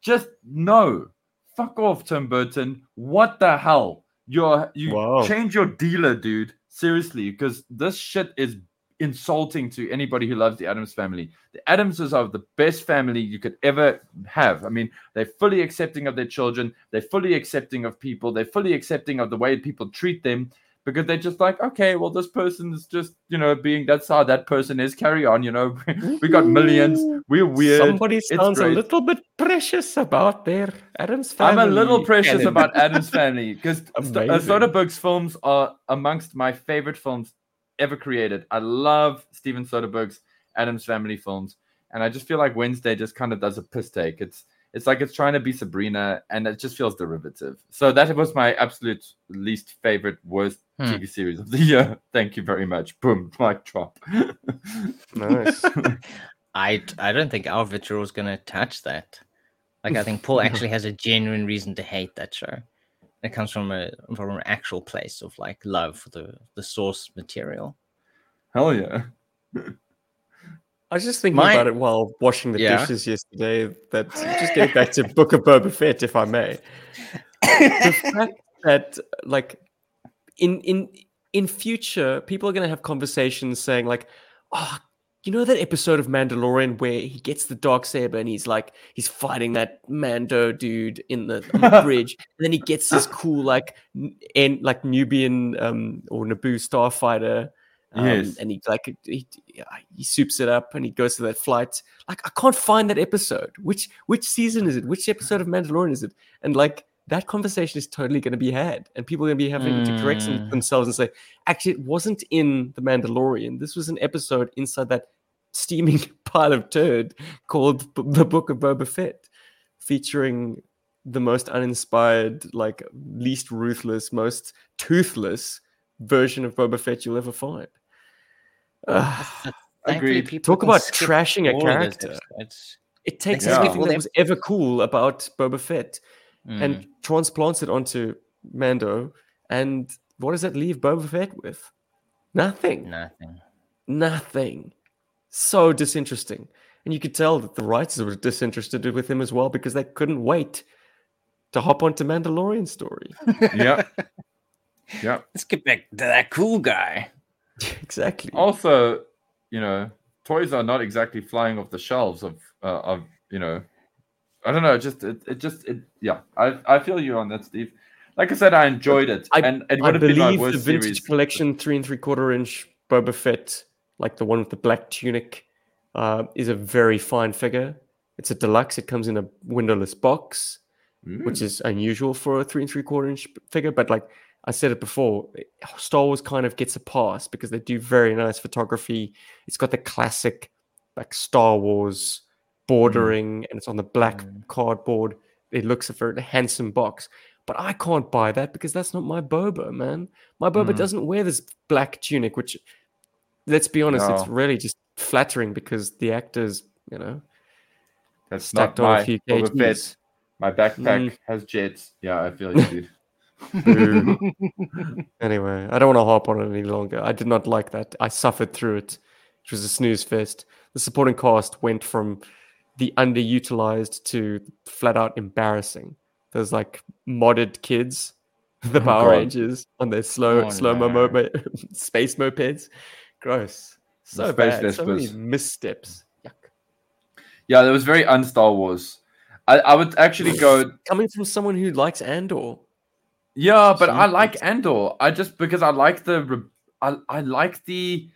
just no. Fuck off, Tim Burton. What the hell? You're you Wow. change your dealer, dude. Seriously, because this shit is insulting to anybody who loves the Addams family. The Addamses are the best family you could ever have. I mean, they're fully accepting of their children, they're fully accepting of people, they're fully accepting of the way people treat them because they're just like, okay, well, this person's just, you know, being that's how that person is. Carry on, you know. we got millions. We're weird. Somebody It's sounds a little bit precious about their Addams family. I'm a little precious canon. about Addams family because uh, Amazing. Soderbergh's films are amongst my favorite films ever created. I love Steven Soderbergh's Addams Family films, and I just feel like Wednesday just kind of does a piss take. It's it's like it's trying to be Sabrina, and it just feels derivative. So that was my absolute least favorite, worst Hmm. TV series of the year. Thank you very much. Boom, mic drop. Nice. I I don't think our vitriol is going to touch that. Like I think Paul actually has a genuine reason to hate that show. It comes from a from an actual place of like love for the the source material. Hell yeah. I was just thinking My- about it while washing the Yeah. dishes yesterday. That just getting back to Book of Boba Fett, if I may. the fact that, like, in in in future, people are going to have conversations saying like, "Oh, you know that episode of Mandalorian where he gets the dark saber and he's like he's fighting that Mando dude in the, on the bridge, and then he gets this cool like and like Nubian um, or Naboo starfighter." Um, Yes. and he like he, he soups it up and he goes to that flight. Like I can't find that episode. Which which season is it? Which episode of Mandalorian is it? And like that conversation is totally going to be had, and people are going to be having to correct Mm. themselves and say, actually, it wasn't in the Mandalorian. This was an episode inside that steaming pile of turd called B- the Book of Boba Fett, featuring the most uninspired, like least ruthless, most toothless version of Boba Fett you'll ever find. Ugh. Thankfully, Agreed. Talk about trashing a all of those character. It takes can skip everything that was ever cool about Boba Fett Mm. and transplants it onto Mando. And what does that leave Boba Fett with? Nothing. nothing. Nothing. So disinteresting. And you could tell that the writers were disinterested with him as well because they couldn't wait to hop onto Mandalorian story. yeah. Yeah. Let's get back to that cool guy. exactly. Also, you know, toys are not exactly flying off the shelves of uh, of you know, I don't know. Just it, it just it yeah. I I feel you on that, Steve. Like I said, I enjoyed it, I- and it I would been believe the vintage series. collection three and three quarter inch Boba Fett, like the one with the black tunic, uh, is a very fine figure. It's a deluxe. It comes in a windowless box, which Mm. is unusual for a three and three quarter inch figure. But like I said it before, Star Wars kind of gets a pass because they do very nice photography. It's got the classic like Star Wars bordering, and it's on the black Mm. cardboard. It looks a very handsome box. But I can't buy that because that's not my Boba, man. My Boba Mm. doesn't wear this black tunic, which, let's be honest, it's really just flattering because the actors, you know, That's not my a few kgs. My backpack Mm. has jets. Yeah, I feel you. dude. Anyway, I don't want to harp on it any longer. I did not like that. I suffered through it. It was a snooze fest. The supporting cast went from the underutilized to flat out embarrassing. There's like modded kids, the Oh, Power God. Rangers on their slow Oh, slow mo no. mo- space mopeds. Gross. So space bad. So many missteps. Yuck. yeah, that was very un Star Wars. I, I would actually go Coming from someone who likes Andor. Yeah, but I like Andor. I just because I like the I I like the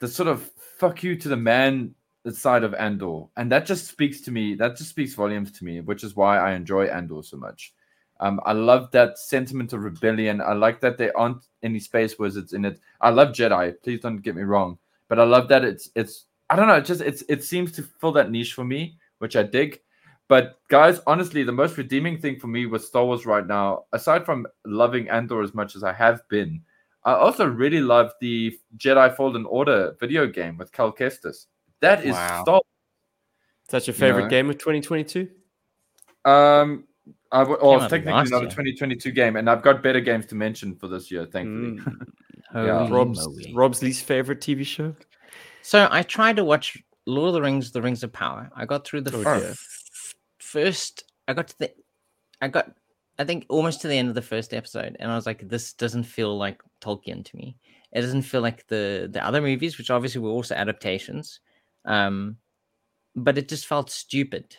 the sort of fuck you to the man side of Andor, and that just speaks to me. That just speaks volumes to me, which is why I enjoy Andor so much. Um, I love that sentiment of rebellion. I like that there aren't any space wizards in it. I love Jedi. Please don't get me wrong, but I love that it's it's I don't know. It just it's it seems to fill that niche for me, which I dig. But guys, honestly, the most redeeming thing for me with Star Wars right now, aside from loving Andor as much as I have been, I also really love the Jedi Fallen Order video game with Cal Kestis. That is Wow. Star. Is that your favorite know. game of 2022? Um, I w- oh, it's technically last not a 2022 game, and I've got better games to mention for this year, thankfully. Mm. Yeah. Rob's moly. Rob's least favorite TV show. So I tried to watch Lord of the Rings: The Rings of Power. I got through the Oh, f- dear. first. I got to the. I got. I think almost to the end of the first episode, and I was like, "This doesn't feel like Tolkien to me. It doesn't feel like the the other movies, which obviously were also adaptations, um, but it just felt stupid.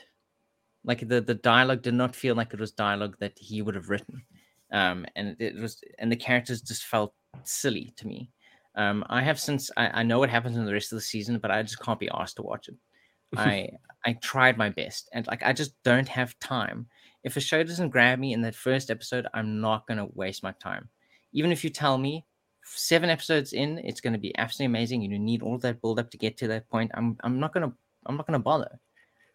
Like the the dialogue did not feel like it was dialogue that he would have written, um, and it was and the characters just felt silly to me. Um, I have since I, I know what happens in the rest of the season, but I just can't be asked to watch it. I I tried my best, and like I just don't have time. If a show doesn't grab me in that first episode, I'm not gonna waste my time. Even if you tell me seven episodes in, it's gonna be absolutely amazing. You need all that build up to get to that point. I'm I'm not gonna I'm not gonna bother.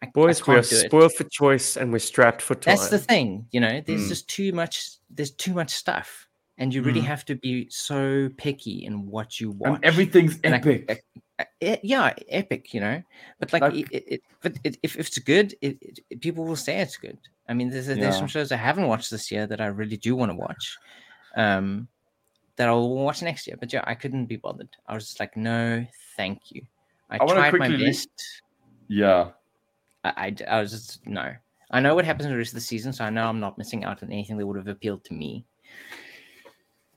I, I Boys, we are spoiled for choice and we're strapped for time. That's the thing, you know. There's Mm. just too much. There's too much stuff, and you really Mm. have to be so picky in what you want. And everything's And I- epic. Uh, e- yeah, epic, you know. But like, Like- it, it, but it, if, if it's good, people will say it's good. I mean, there's there's Yeah. some shows I haven't watched this year that I really do want to watch, um, that I'll watch next year. But yeah, I couldn't be bothered. I was just like, no, thank you. I, I tried my best. yeah. I, I was just no. I know what happens in the rest of the season, so I know I'm not missing out on anything that would have appealed to me.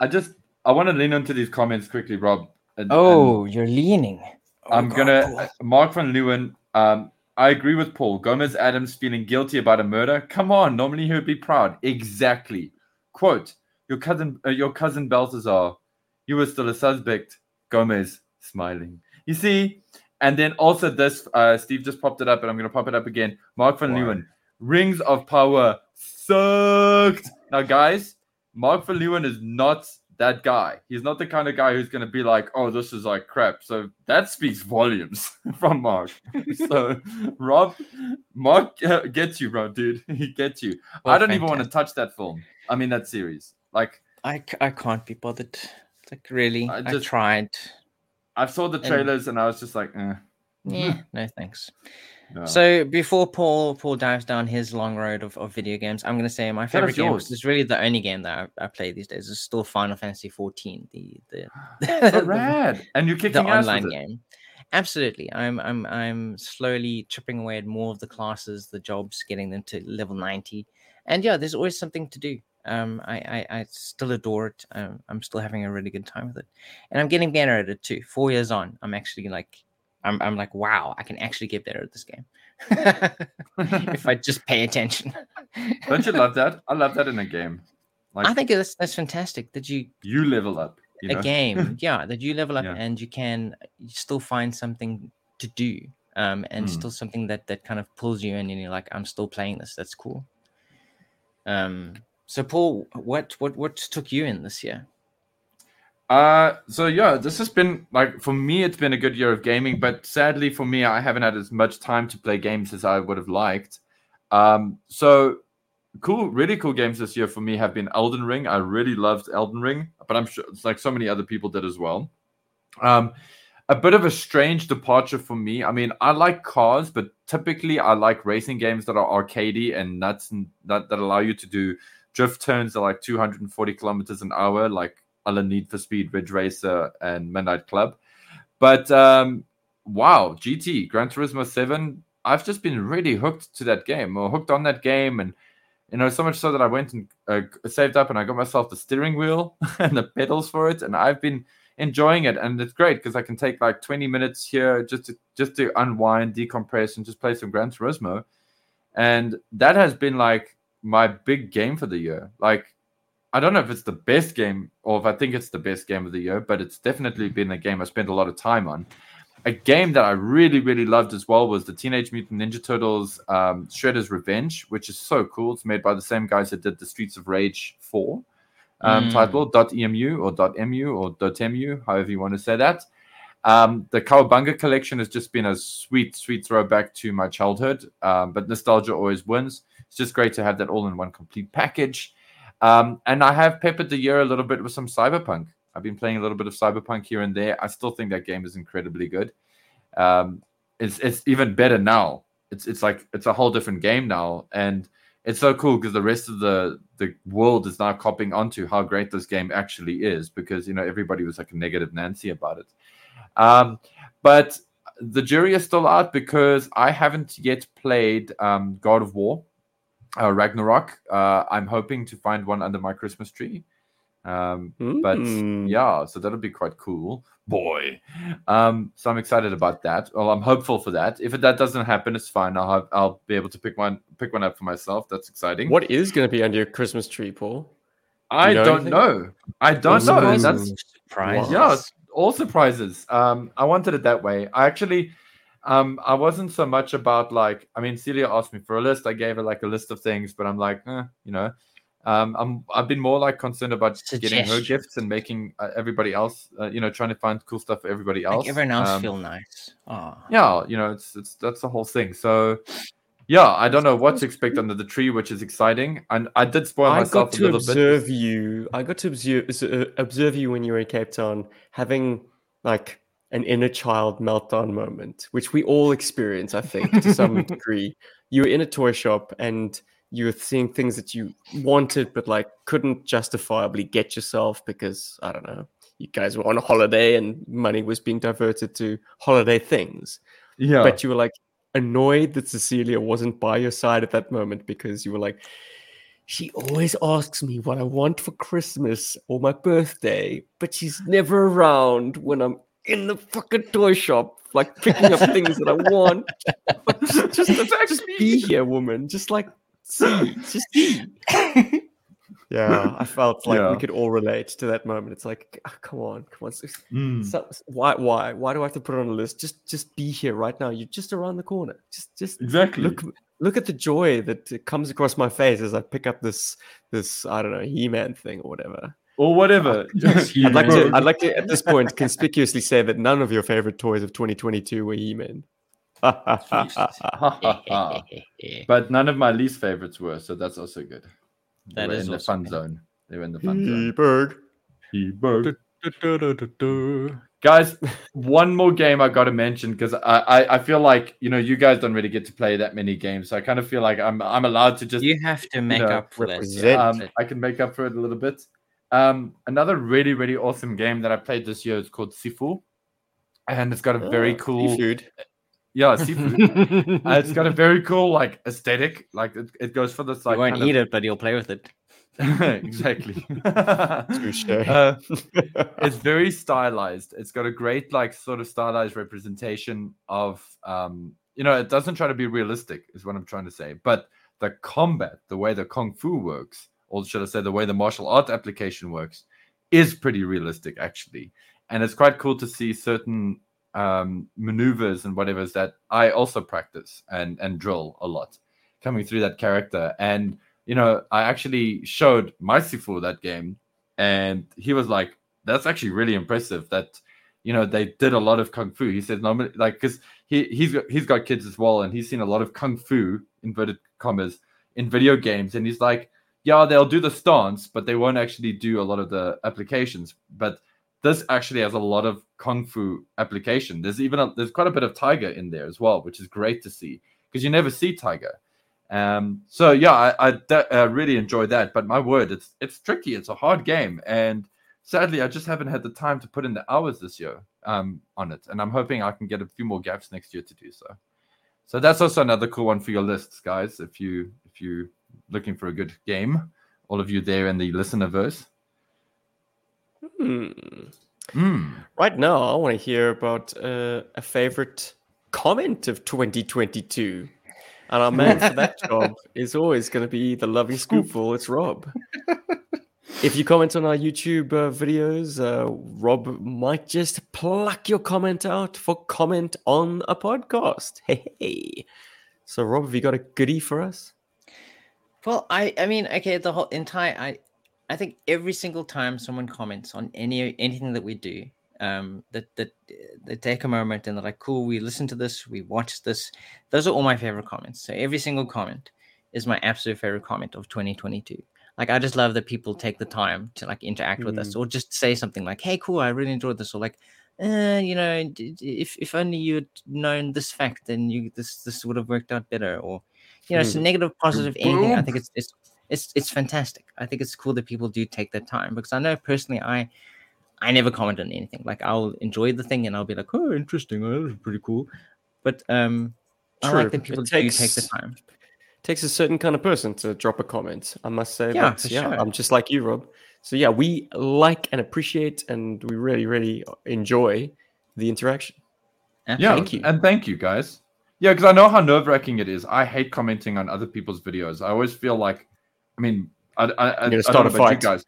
I just I want to lean into these comments quickly, Rob. and- and Oh, you're leaning. Oh, I'm God, gonna Paul. Mark van Leeuwen. Um, I agree with Paul. Gomez Addams feeling guilty about a murder. Come on, normally he would be proud. Exactly. Quote: Your cousin, uh, your cousin Balthazar, you were still a suspect. Gomez smiling. You see, and then also this. Uh, Steve just popped it up, and I'm gonna pop it up again. Mark van Wow. Leeuwen. Rings of Power sucked. Now, guys, Mark van Leeuwen is not that guy. He's not the kind of guy who's going to be like, oh, this is like crap. So that speaks volumes from Mark. so, Rob, Mark uh, gets you, bro, dude. He gets you. Oh, I don't even want to touch that film. I mean, that series. Like, I, I can't be bothered. Like really, I I, tried. I saw the trailers and I was just like, eh. Yeah, no thanks. no. So before Paul Paul dives down his long road of, of video games, I'm gonna say my favorite game is really the only game that I, I play these days is still Final Fantasy 14, the the so the, rad. And you're the kicking ass online game. Absolutely, I'm I'm I'm slowly chipping away at more of the classes, the jobs, getting them to level 90, and yeah, there's always something to do. Um, I I, I still adore it. Um, I'm still having a really good time with it, and I'm getting better at it too. Four years on, I'm actually like, I'm I'm like, wow, I can actually get better at this game if I just pay attention. Don't you love that? I love that in a game. Like, I think that's that's fantastic that you you level up. You know? a game yeah that you level up Yeah. and you can you still find something to do um and Mm. still something that that kind of pulls you in and you're like i'm still playing this that's cool um so paul what what what took you in this year Uh, so yeah, this has been like for me, it's been a good year of gaming, but sadly for me, I haven't had as much time to play games as I would have liked. Um, so cool, really cool games this year for me have been Elden Ring. I really loved Elden Ring, but I'm sure it's like so many other people did as well. Um, a bit of a strange departure for me. I mean, I like cars, but typically I like racing games that are arcadey and nuts and that, that allow you to do drift turns are like 240 kilometers an hour, like a la Need for Speed, Ridge Racer, and Midnight Club. But um, wow, GT, Gran Turismo 7, I've just been really hooked to that game or hooked on that game. And, you know, so much so that I went and uh, saved up and I got myself the steering wheel and the pedals for it. And I've been enjoying it. And it's great because I can take like 20 minutes here just to, just to unwind, decompress, and just play some Gran Turismo. And that has been like my big game for the year. Like, I don't know if it's the best game or if I think it's the best game of the year, but it's definitely been a game I spent a lot of time on. A game that I really, really loved as well was the Teenage Mutant Ninja Turtles um, Shredder's Revenge, which is so cool. It's made by the same guys that did the Streets of Rage 4 um, Mm. title, Dotemu or .mu or .mu, however you want to say that. Um, the Cowabunga collection has just been a sweet, sweet throwback to my childhood, um, but nostalgia always wins. It's just great to have that all in one complete package. Um, and I have peppered the year a little bit with some Cyberpunk. I've been playing a little bit of Cyberpunk here and there. I still think that game is incredibly good. Um, it's it's even better now. It's it's like it's a whole different game now, and it's so cool because the rest of the the world is now copying onto how great this game actually is. Because you know everybody was like a negative Nancy about it. Um, but the jury is still out because I haven't yet played um, God of War uh, Ragnarok. Uh, I'm hoping to find one under my Christmas tree. Um, but Mm. yeah, so that'll be quite cool, boy. Um, so I'm excited about that. Well, I'm hopeful for that. If that doesn't happen, it's fine. I'll have, I'll be able to pick one pick one up for myself. That's exciting. What is going to be under your Christmas tree, Paul? I know don't anything? know. I don't know. Ooh. That's surprise. yeah, all surprises. Um, I wanted it that way. I actually, um, I wasn't so much about like. I mean, Celia asked me for a list. I gave her like a list of things, but I'm like, eh, you know, um, I'm I've been more like concerned about getting her gifts and making uh, everybody else, uh, you know, trying to find cool stuff for everybody else. Make everyone else Um, feel nice. Oh. yeah, you know, it's it's that's the whole thing. So. Yeah, I don't know what to expect under the tree, which is exciting. And I did spoil I myself got a to little bit. observe you. I got to observe observe you when you were in Cape Town, having like an inner child meltdown moment, which we all experience, I think, to some degree. You were in a toy shop and you were seeing things that you wanted, but like couldn't justifiably get yourself because I don't know. You guys were on a holiday and money was being diverted to holiday things. Yeah, But you were like annoyed that Cecilia wasn't by your side at that moment because you were like, She always asks me what I want for Christmas or my birthday, but she's never around when I'm in the fucking toy shop, like picking up things that I want. But just, just, just be here, woman. Just like see, just see. Yeah, I felt like Yeah. we could all relate to that moment. It's like, ah, come on, come on. Mm. so- why, why, why do I have to put it on a list? Just, just be here right now. You're just around the corner. Just, just Exactly. look, look at the joy that comes across my face as I pick up this, this, I don't know, He-Man thing or whatever. Or whatever. I'd like to, I'd like to, at this point, conspicuously say that none of your favorite toys of 2022 were He-Man. but none of my least favorites were, so that's also good. They That were is in the fun good. zone. They were in the fun zone. He-Berg. He-Berg. Guys, one more game I got to mention because I, I I feel like you know you guys don't really get to play that many games, so I kind of feel like I'm I'm allowed to just You have to make know, up for that. represent. um, it. I can make up for it a little bit. Um, another really really awesome game that I played this year is called Sifu, and it's got a very Ah, cool seafood. yeah Sifu. uh, it's got a very cool like aesthetic. Like it, it goes for this like you won't kind eat it, but you'll play with it. exactly. Uh, it's very stylized. It's got a great like sort of stylized representation of um you know it doesn't try to be realistic is what I'm trying to say, but the combat, the way the kung fu works, or should I say the way the martial art application works, is pretty realistic actually, and it's quite cool to see certain um maneuvers and whatever's that I also practice and and drill a lot coming through that character. And you know I actually showed my Sifu that game and he was like that's actually really impressive that you know they did a lot of kung fu. He said normally like because he he's got, he's got kids as well and he's seen a lot of kung fu inverted commas in video games. And he's like yeah they'll do the stance but they won't actually do a lot of the applications but this actually has a lot of kung fu application there's even a, there's quite a bit of tiger in there as well which is great to see because you never see tiger um, so yeah, I, I de- uh, really enjoy that. But my word, it's it's tricky. It's a hard game, and sadly, I just haven't had the time to put in the hours this year um, on it. And I'm hoping I can get a few more gaps next year to do so. So that's also another cool one for your lists, guys. If you if you looking for a good game, all of you there in the listenerverse. Hmm. Mm. Right now, I want to hear about uh, a favorite comment of 2022. And our man for that job is always going to be the loving scoopful. It's Rob. if you comment on our YouTube uh, videos, uh, Rob might just pluck your comment out for comment on a podcast. Hey. So, Rob, have you got a goodie for us? Well, I I mean, okay, the whole entire I I think every single time someone comments on any anything that we do, um, that that they take a moment and they're like, "Cool, we listen to this, we watch this." Those are all my favorite comments. So every single comment is my absolute favorite comment of 2022. Like I just love that people take the time to like interact with us or just say something like, "Hey, cool, I really enjoyed this," or like, uh, you know, if if only you'd known this fact, then you this this would have worked out better, or you know, it's a Mhm. negative, positive, anything. I think it's it's it's it's fantastic. I think it's cool that people do take their time because I know personally, I I never comment on anything. Like I'll enjoy the thing and I'll be like, oh, interesting, oh, that's pretty cool. But um, I like that It people do take the time. takes a certain kind of person to drop a comment. I must say, Yeah, that, for yeah, sure. I'm just like you, Rob. So yeah, we like and appreciate, and we really, really enjoy the interaction. Uh, Yeah, thank you. and thank you guys. Yeah, because I know how nerve wracking it is. I hate commenting on other people's videos. I always feel like, I mean, I, I, I, I start a fight. guys.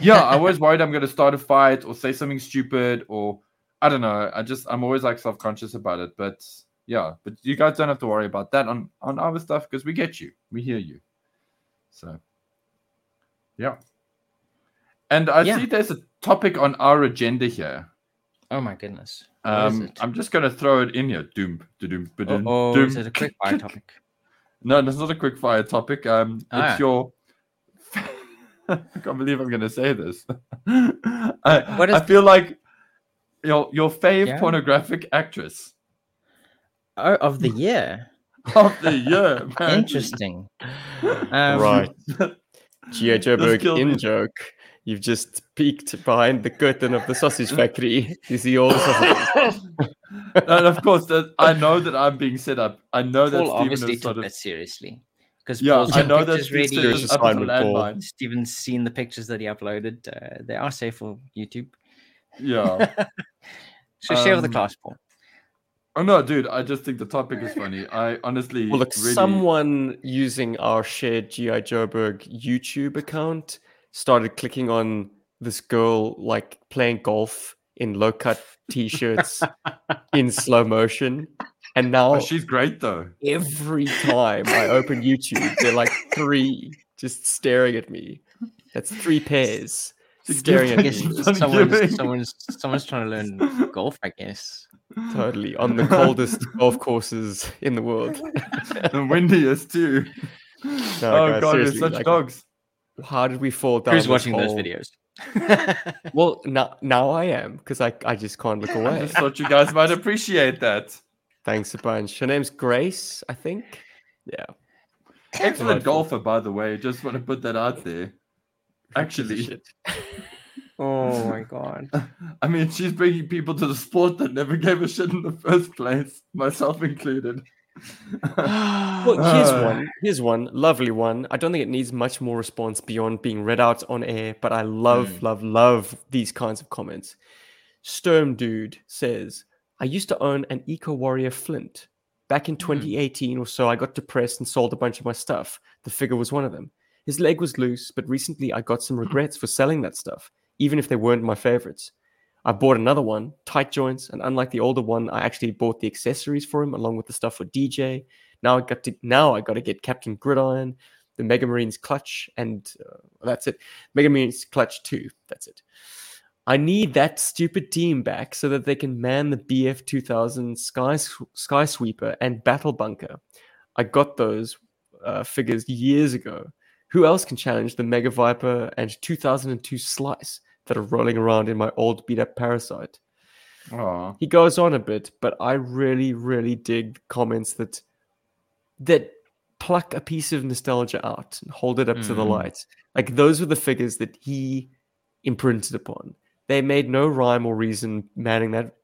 Yeah, I always worried I'm going to start a fight or say something stupid or I don't know. I just I'm always like self conscious about it. But yeah, but you guys don't have to worry about that on on our stuff because we get you, we hear you. So yeah, and I Yeah. see there's a topic on our agenda here. Oh my goodness. Um. I'm just gonna throw it in here. Doom, doom, doom, Oh, doom. is it a quick fire topic? No, that's not a quick fire topic. Um, Ah. it's your. I can't believe I'm gonna say this. I, What is- I feel like your your fave Yeah? pornographic actress Oh, of the year. of the year. man. Interesting. Um, right, G.I. Joe This Berg killed in me. joke. You've just peeked behind the curtain of the sausage factory. You see all the sausages. and of course, that I know that I'm being set up. I know that Paul Steven obviously is sort took of. that seriously Because Yeah, I know that really. said Serious up as a assignment, Paul. landmine. Steven's seen the pictures that he uploaded. Uh, they are safe for YouTube. Yeah. so share with the Um, class, Paul. Oh no, dude! I just think the topic is funny. I honestly, Well, look, really, someone using our shared GI Joburg YouTube account started clicking on this girl like playing golf in low cut t-shirts in slow motion, and now Oh, she's great though. every time I open YouTube, they're like three just staring at me. That's three pairs To staring at me. Someone's, someone's someone's trying to learn golf. I guess. Totally on the coldest golf courses in the world. the windiest too. No, oh guys, god, we're such like, dogs. How did we fall down? Who's this watching those videos? Well, now now I am because I I just can't look I away. just thought you guys might appreciate that. Thanks a bunch. Her name's Grace, I think. Yeah. Excellent golfer, by the way. Just want to put that out there. Actually, oh my god. I mean, she's bringing people to the sport that never gave a shit in the first place, myself included. Well, here's Uh. one. Here's one lovely one. I don't think it needs much more response beyond being read out on air, but I love, Mm. love, love these kinds of comments. Sturm Dude says, I used to own an Eco Warrior Flint. Back in 2018 or so, I got depressed and sold a bunch of my stuff. The figure was one of them. His leg was loose, but recently I got some regrets for selling that stuff, even if they weren't my favorites. I bought another one, tight joints, and unlike the older one, I actually bought the accessories for him along with the stuff for DJ. Now I got to now I got to get Captain Gridiron, the Mega Marines clutch, and uh, that's it. Mega Marines clutch two. That's it. I need that stupid team back so that they can man the BF 2000 Sky Sky Sweeper and Battle Bunker. I got those uh, figures years ago. Who else can challenge the Mega Viper and 2002 Slice that are rolling around in my old beat up Parasite? Aw. he goes on a bit, but I really, really dig comments that that pluck a piece of nostalgia out and hold it up to the Mm. light. Like those were the figures that he imprinted upon. They made no rhyme or reason manning that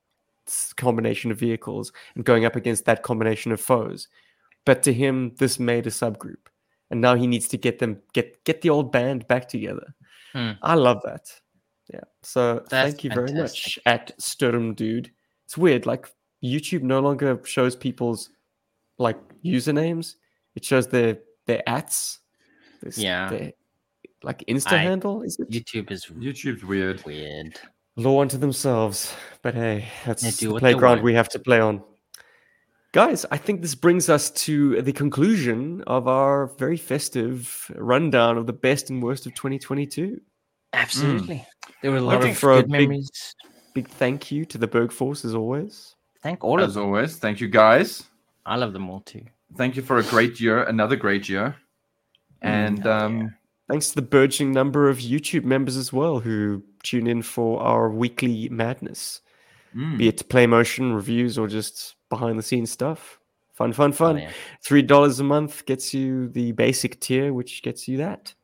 combination of vehicles and going up against that combination of foes. But to him, this made a subgroup, and now he needs to get them get get the old band back together. Hmm. I love that. Yeah. So That's thank you very much at Sturm Dude. It's weird, like YouTube no longer shows people's like usernames. It shows their their ats. their Yeah. their, like Insta I- handle. Is it YouTube is YouTube's weird. weird. law unto themselves? But hey, that's do the playground we have to play on. Guys, I think this brings us to the conclusion of our very festive rundown of the best and worst of 2022. Absolutely. Hmm. There were a I'd lot of throw a good big- memories. Big thank you to the Berg Force as always. Thank all of As them. always, thank you guys. I love them all too. Thank you for a great year, another great year. And hell yeah. um, Thanks to the burgeoning number of YouTube members as well who tune in for our weekly madness, mm, be it play motion reviews or just behind the scenes stuff. Fun, fun, Oh, fun. yeah. Three dollars a month gets you the basic tier, which gets you that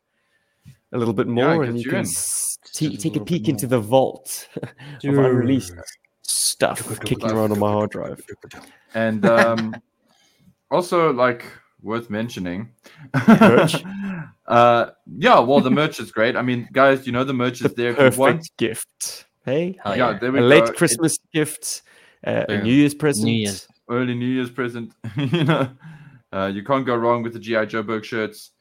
a little bit more, it and you you can in. s- Just t- a take a little bit peek into the vault of unreleased stuff kicking around on my hard drive. and um, also like worth mentioning. Merch? uh, yeah, well, the merch is great. I mean, guys, you know the merch The is there. If you perfect want, gift. Hey, Hell yeah, yeah. there we a go. late It- Christmas gift, uh, a New Year's present. Year's. early New Year's present. you know, uh, you can't go wrong with the G.I. Joburg shirts.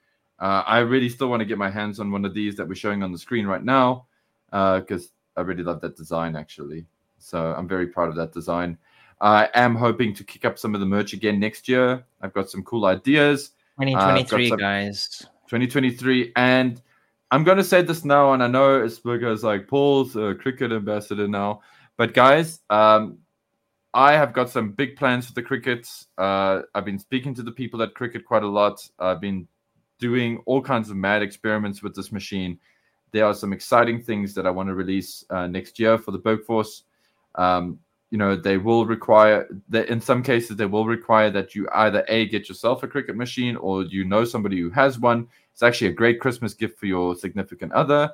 Uh, I really still want to get my hands on one of these that we're showing on the screen right now because I really love that design actually. So I'm very proud of that design. I am hoping to kick up some of the merch again next year. I've got some cool ideas. 2023, some- guys. 2023 and i'm going to say this now and i know Asperger is like paul's a Cricut ambassador now but guys um i have got some big plans for the Cricut uh i've been speaking to the people at Cricut quite a lot i've been doing all kinds of mad experiments with this machine there are some exciting things that i want to release uh, next year for the berg force um you know they will require that in some cases they will require that you either a get yourself a Cricut machine or you know somebody who has one it's actually a great christmas gift for your significant other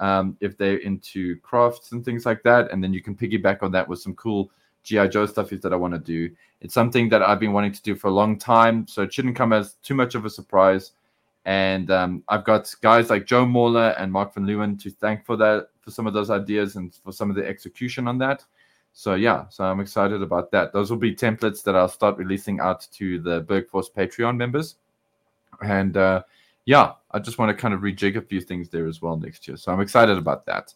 um, if they're into crafts and things like that and then you can piggyback on that with some cool GI Joe stuff that I want to do. It's something that I've been wanting to do for a long time, so it shouldn't come as too much of a surprise. And um, I've got guys like Joe Mauler and Mark van Leeuwen to thank for that, for some of those ideas and for some of the execution on that. So yeah, so I'm excited about that. Those will be templates that I'll start releasing out to the Bergforce Patreon members. And uh, yeah, I just want to kind of rejig a few things there as well next year. So I'm excited about that.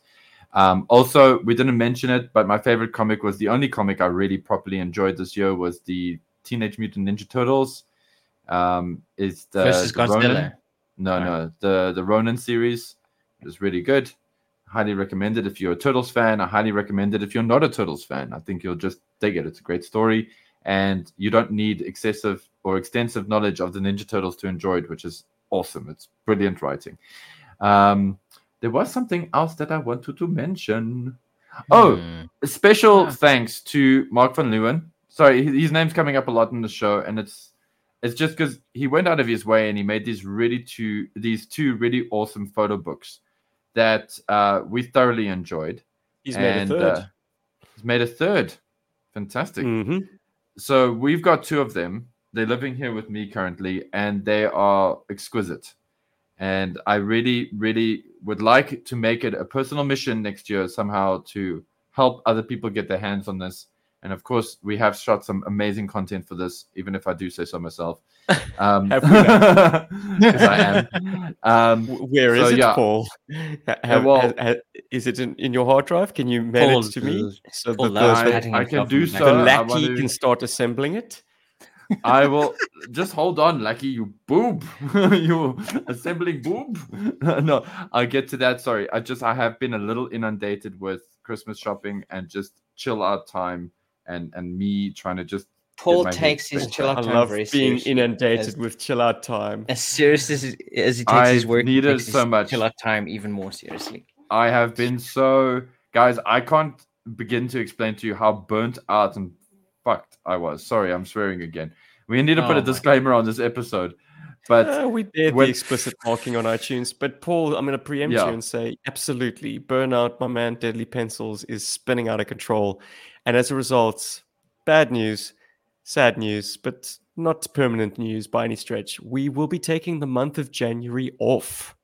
Um, also, we didn't mention it, but my favorite comic was the only comic I really properly enjoyed this year was the Teenage Mutant Ninja Turtles. Um, is the, Versus the Godzilla. Ronin- No, Right. no, the the Ronin series is really good. Highly recommend it if you're a Turtles fan. I highly recommend it if you're not a Turtles fan. I think you'll just dig it. It's a great story, and you don't need excessive or extensive knowledge of the Ninja Turtles to enjoy it, which is awesome. It's brilliant writing. Um, there was something else that I wanted to mention. Oh, a special Ah. thanks to Mark van Leeuwen. Sorry, his name's coming up a lot in the show, and it's it's just because he went out of his way and he made these really two these two really awesome photo books that uh, we thoroughly enjoyed. He's made a third. uh, he's made a third. Fantastic. hmm So we've got two of them. They're living here with me currently, and they are exquisite. And I really, really would like to make it a personal mission next year somehow to help other people get their hands on this. And of course, we have shot some amazing content for this, even if I do say so myself. Um, Have we now? 'cause I am. Um, W- Where is so, it, yeah. Paul? Have- well- ha- ha- is it in, in your hard drive? Can you mail Paul, it to me uh, so Paul that loves the, I- the, I can do on the so. the I lackey to- can start assembling it? I will just hold on, Lucky. You boob. you assembling boob. no, I'll get to that. Sorry, I just I have been a little inundated with Christmas shopping and just chill out time and and me trying to just Paul takes his chill out time I love being seriously. inundated as- with chill out time. As serious as, as he takes I his work, he need it his so much. chill out time even more seriously. I have been so guys, I can't begin to explain to you how burnt out and fucked I was. Sorry, I'm swearing again. We need to put Oh a my disclaimer on this episode. But Uh, we did when- the explicit marking on iTunes, but Paul, I'm going to preempt Yeah. you and say absolutely, Burnout, my man, Deadly Pencils is spinning out of control, and as a result, bad news, sad news, but not permanent news by any stretch. We will be taking the month of January off.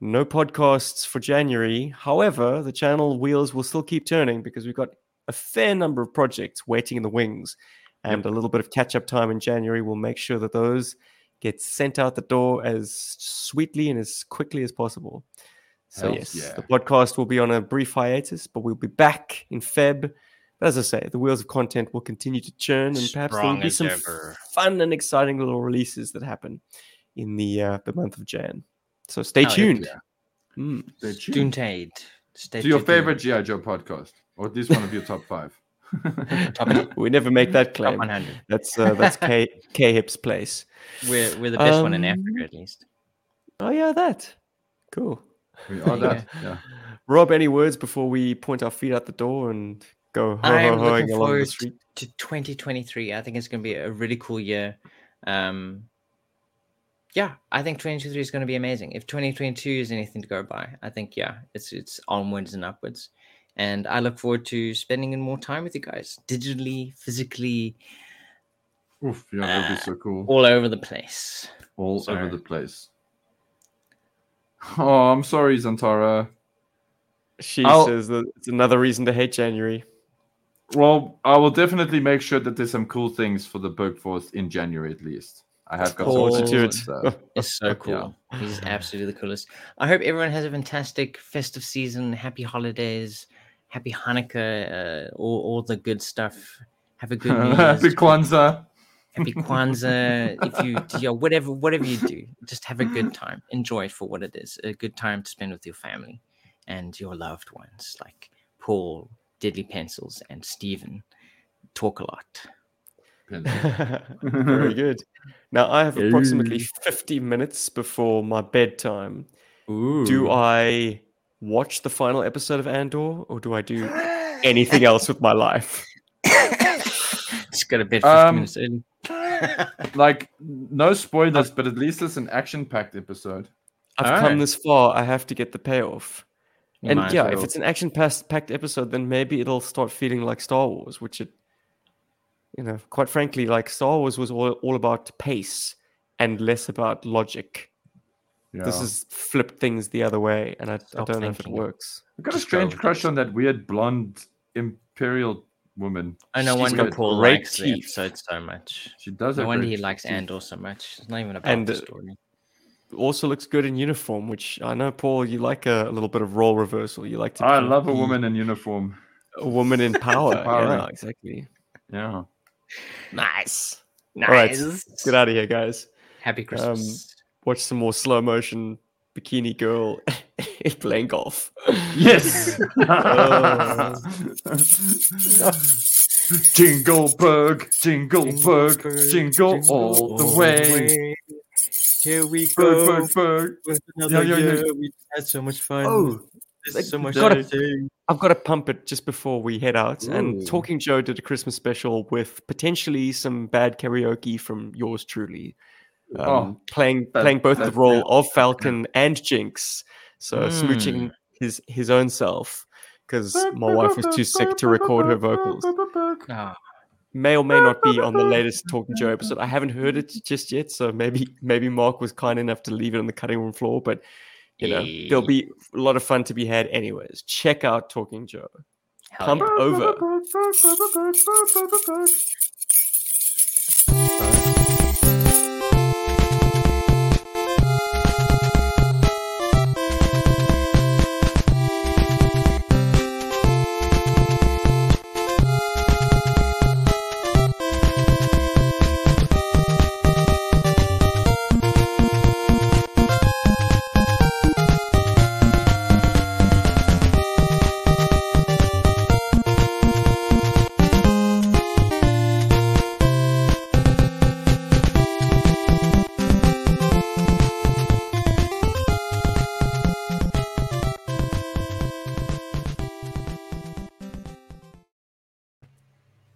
No podcasts for January. However, the channel wheels will still keep turning because we've got a fair number of projects waiting in the wings, and a little bit of catch up time in January will make sure that those get sent out the door as sweetly and as quickly as possible. So Hells yes, yeah. the podcast will be on a brief hiatus, but we'll be back in Feb. But as I say, the wheels of content will continue to churn, and perhaps there will be some ever. fun and exciting little releases that happen in the uh, the month of Jan. So stay Hell yeah. tuned. Mm. stay tuned Doontade. Stay to your favorite GI Joe podcast, or at least one of your top five. Top, we never make that top claim. 100. That's uh, that's K K Hip's place. We're, we're the best one in Um, Africa, at least. Oh yeah, that cool. we are that. Yeah. Rob, any words before we point our feet out the door and go ho I ho am looking along the forward street? to 2023. I think it's going to be a really cool year. Um, yeah, I think 2023 is going to be amazing. If 2022 is anything to go by, I think yeah, it's it's onwards and upwards. And I look forward to spending more time with you guys, digitally, physically, Oof, yeah, that'd be so cool. all over the place. All over the place. Oh, I'm sorry, Zantara. She I'll- says that it's another reason to hate January. Well, I will definitely make sure that there's some cool things for the Bergforce in January at least. I have got Cool. some it. so- It's so Yeah. cool. He's absolutely the coolest. I hope everyone has a fantastic festive season. Happy holidays. Happy Hanukkah. Uh, all, all the good stuff. Have a good New Happy. Kwanzaa. Happy Kwanzaa. if you, yeah, whatever, whatever you do, just have a good time. Enjoy it for what it is. A good time to spend with your family and your loved ones, like Paul, Deadly Pencils, and Stephen. Talk a lot. Very good. Now I have approximately 50 minutes before my bedtime. Do I watch the final episode of Andor or do I do anything else with my life? Just got a bit 50 Um, minutes early. Like, no spoilers, but at least it's an action packed episode. I've Alright. come this far. I have to get the payoff. You and might as yeah, if it's an action packed episode, then maybe it'll start feeling like Star Wars, which it, you know, quite frankly, like Star Wars was all, all about pace and less about logic. This has flipped things the other way, and I, I don't know if it works. I've got a Just go strange with crush it. on that weird blonde imperial woman. I know She's wonder got Paul great likes the teeth. episode so much. She does. No wonder he likes teeth. Andor so much. It's not even about And, the uh, story. Also looks good in uniform, which I know, Paul, you like a, a little bit of role reversal. You like to. I love a woman in uniform. A woman in power. empowering. yeah, exactly. Yeah. Nice. Nice. All right, get out of here, guys. Happy Um, Christmas. Watch some more slow motion bikini girl playing golf. Yes. Jingle bug, jingle bug, jingle all the way. Here we Bug, go. bug, bug. with another yeah, yeah. year. We had so much fun. Oh, There's so much gotta- to. I've got to pump it just before we head out. And Talking Joe did a Christmas special with potentially some bad karaoke from yours truly. Um, Oh, playing that- playing both the role real. of Falcon and Jinx. So Mm. smooching his his own self because my wife was too sick to record her vocals. Ah, May or may not be on the latest Talking Joe episode. I haven't heard it just yet, so maybe maybe Mark was kind enough to leave it on the cutting room floor. But you know, there'll be a lot of fun to be had anyways. Check out Talking Joe. hell Pump yeah. over.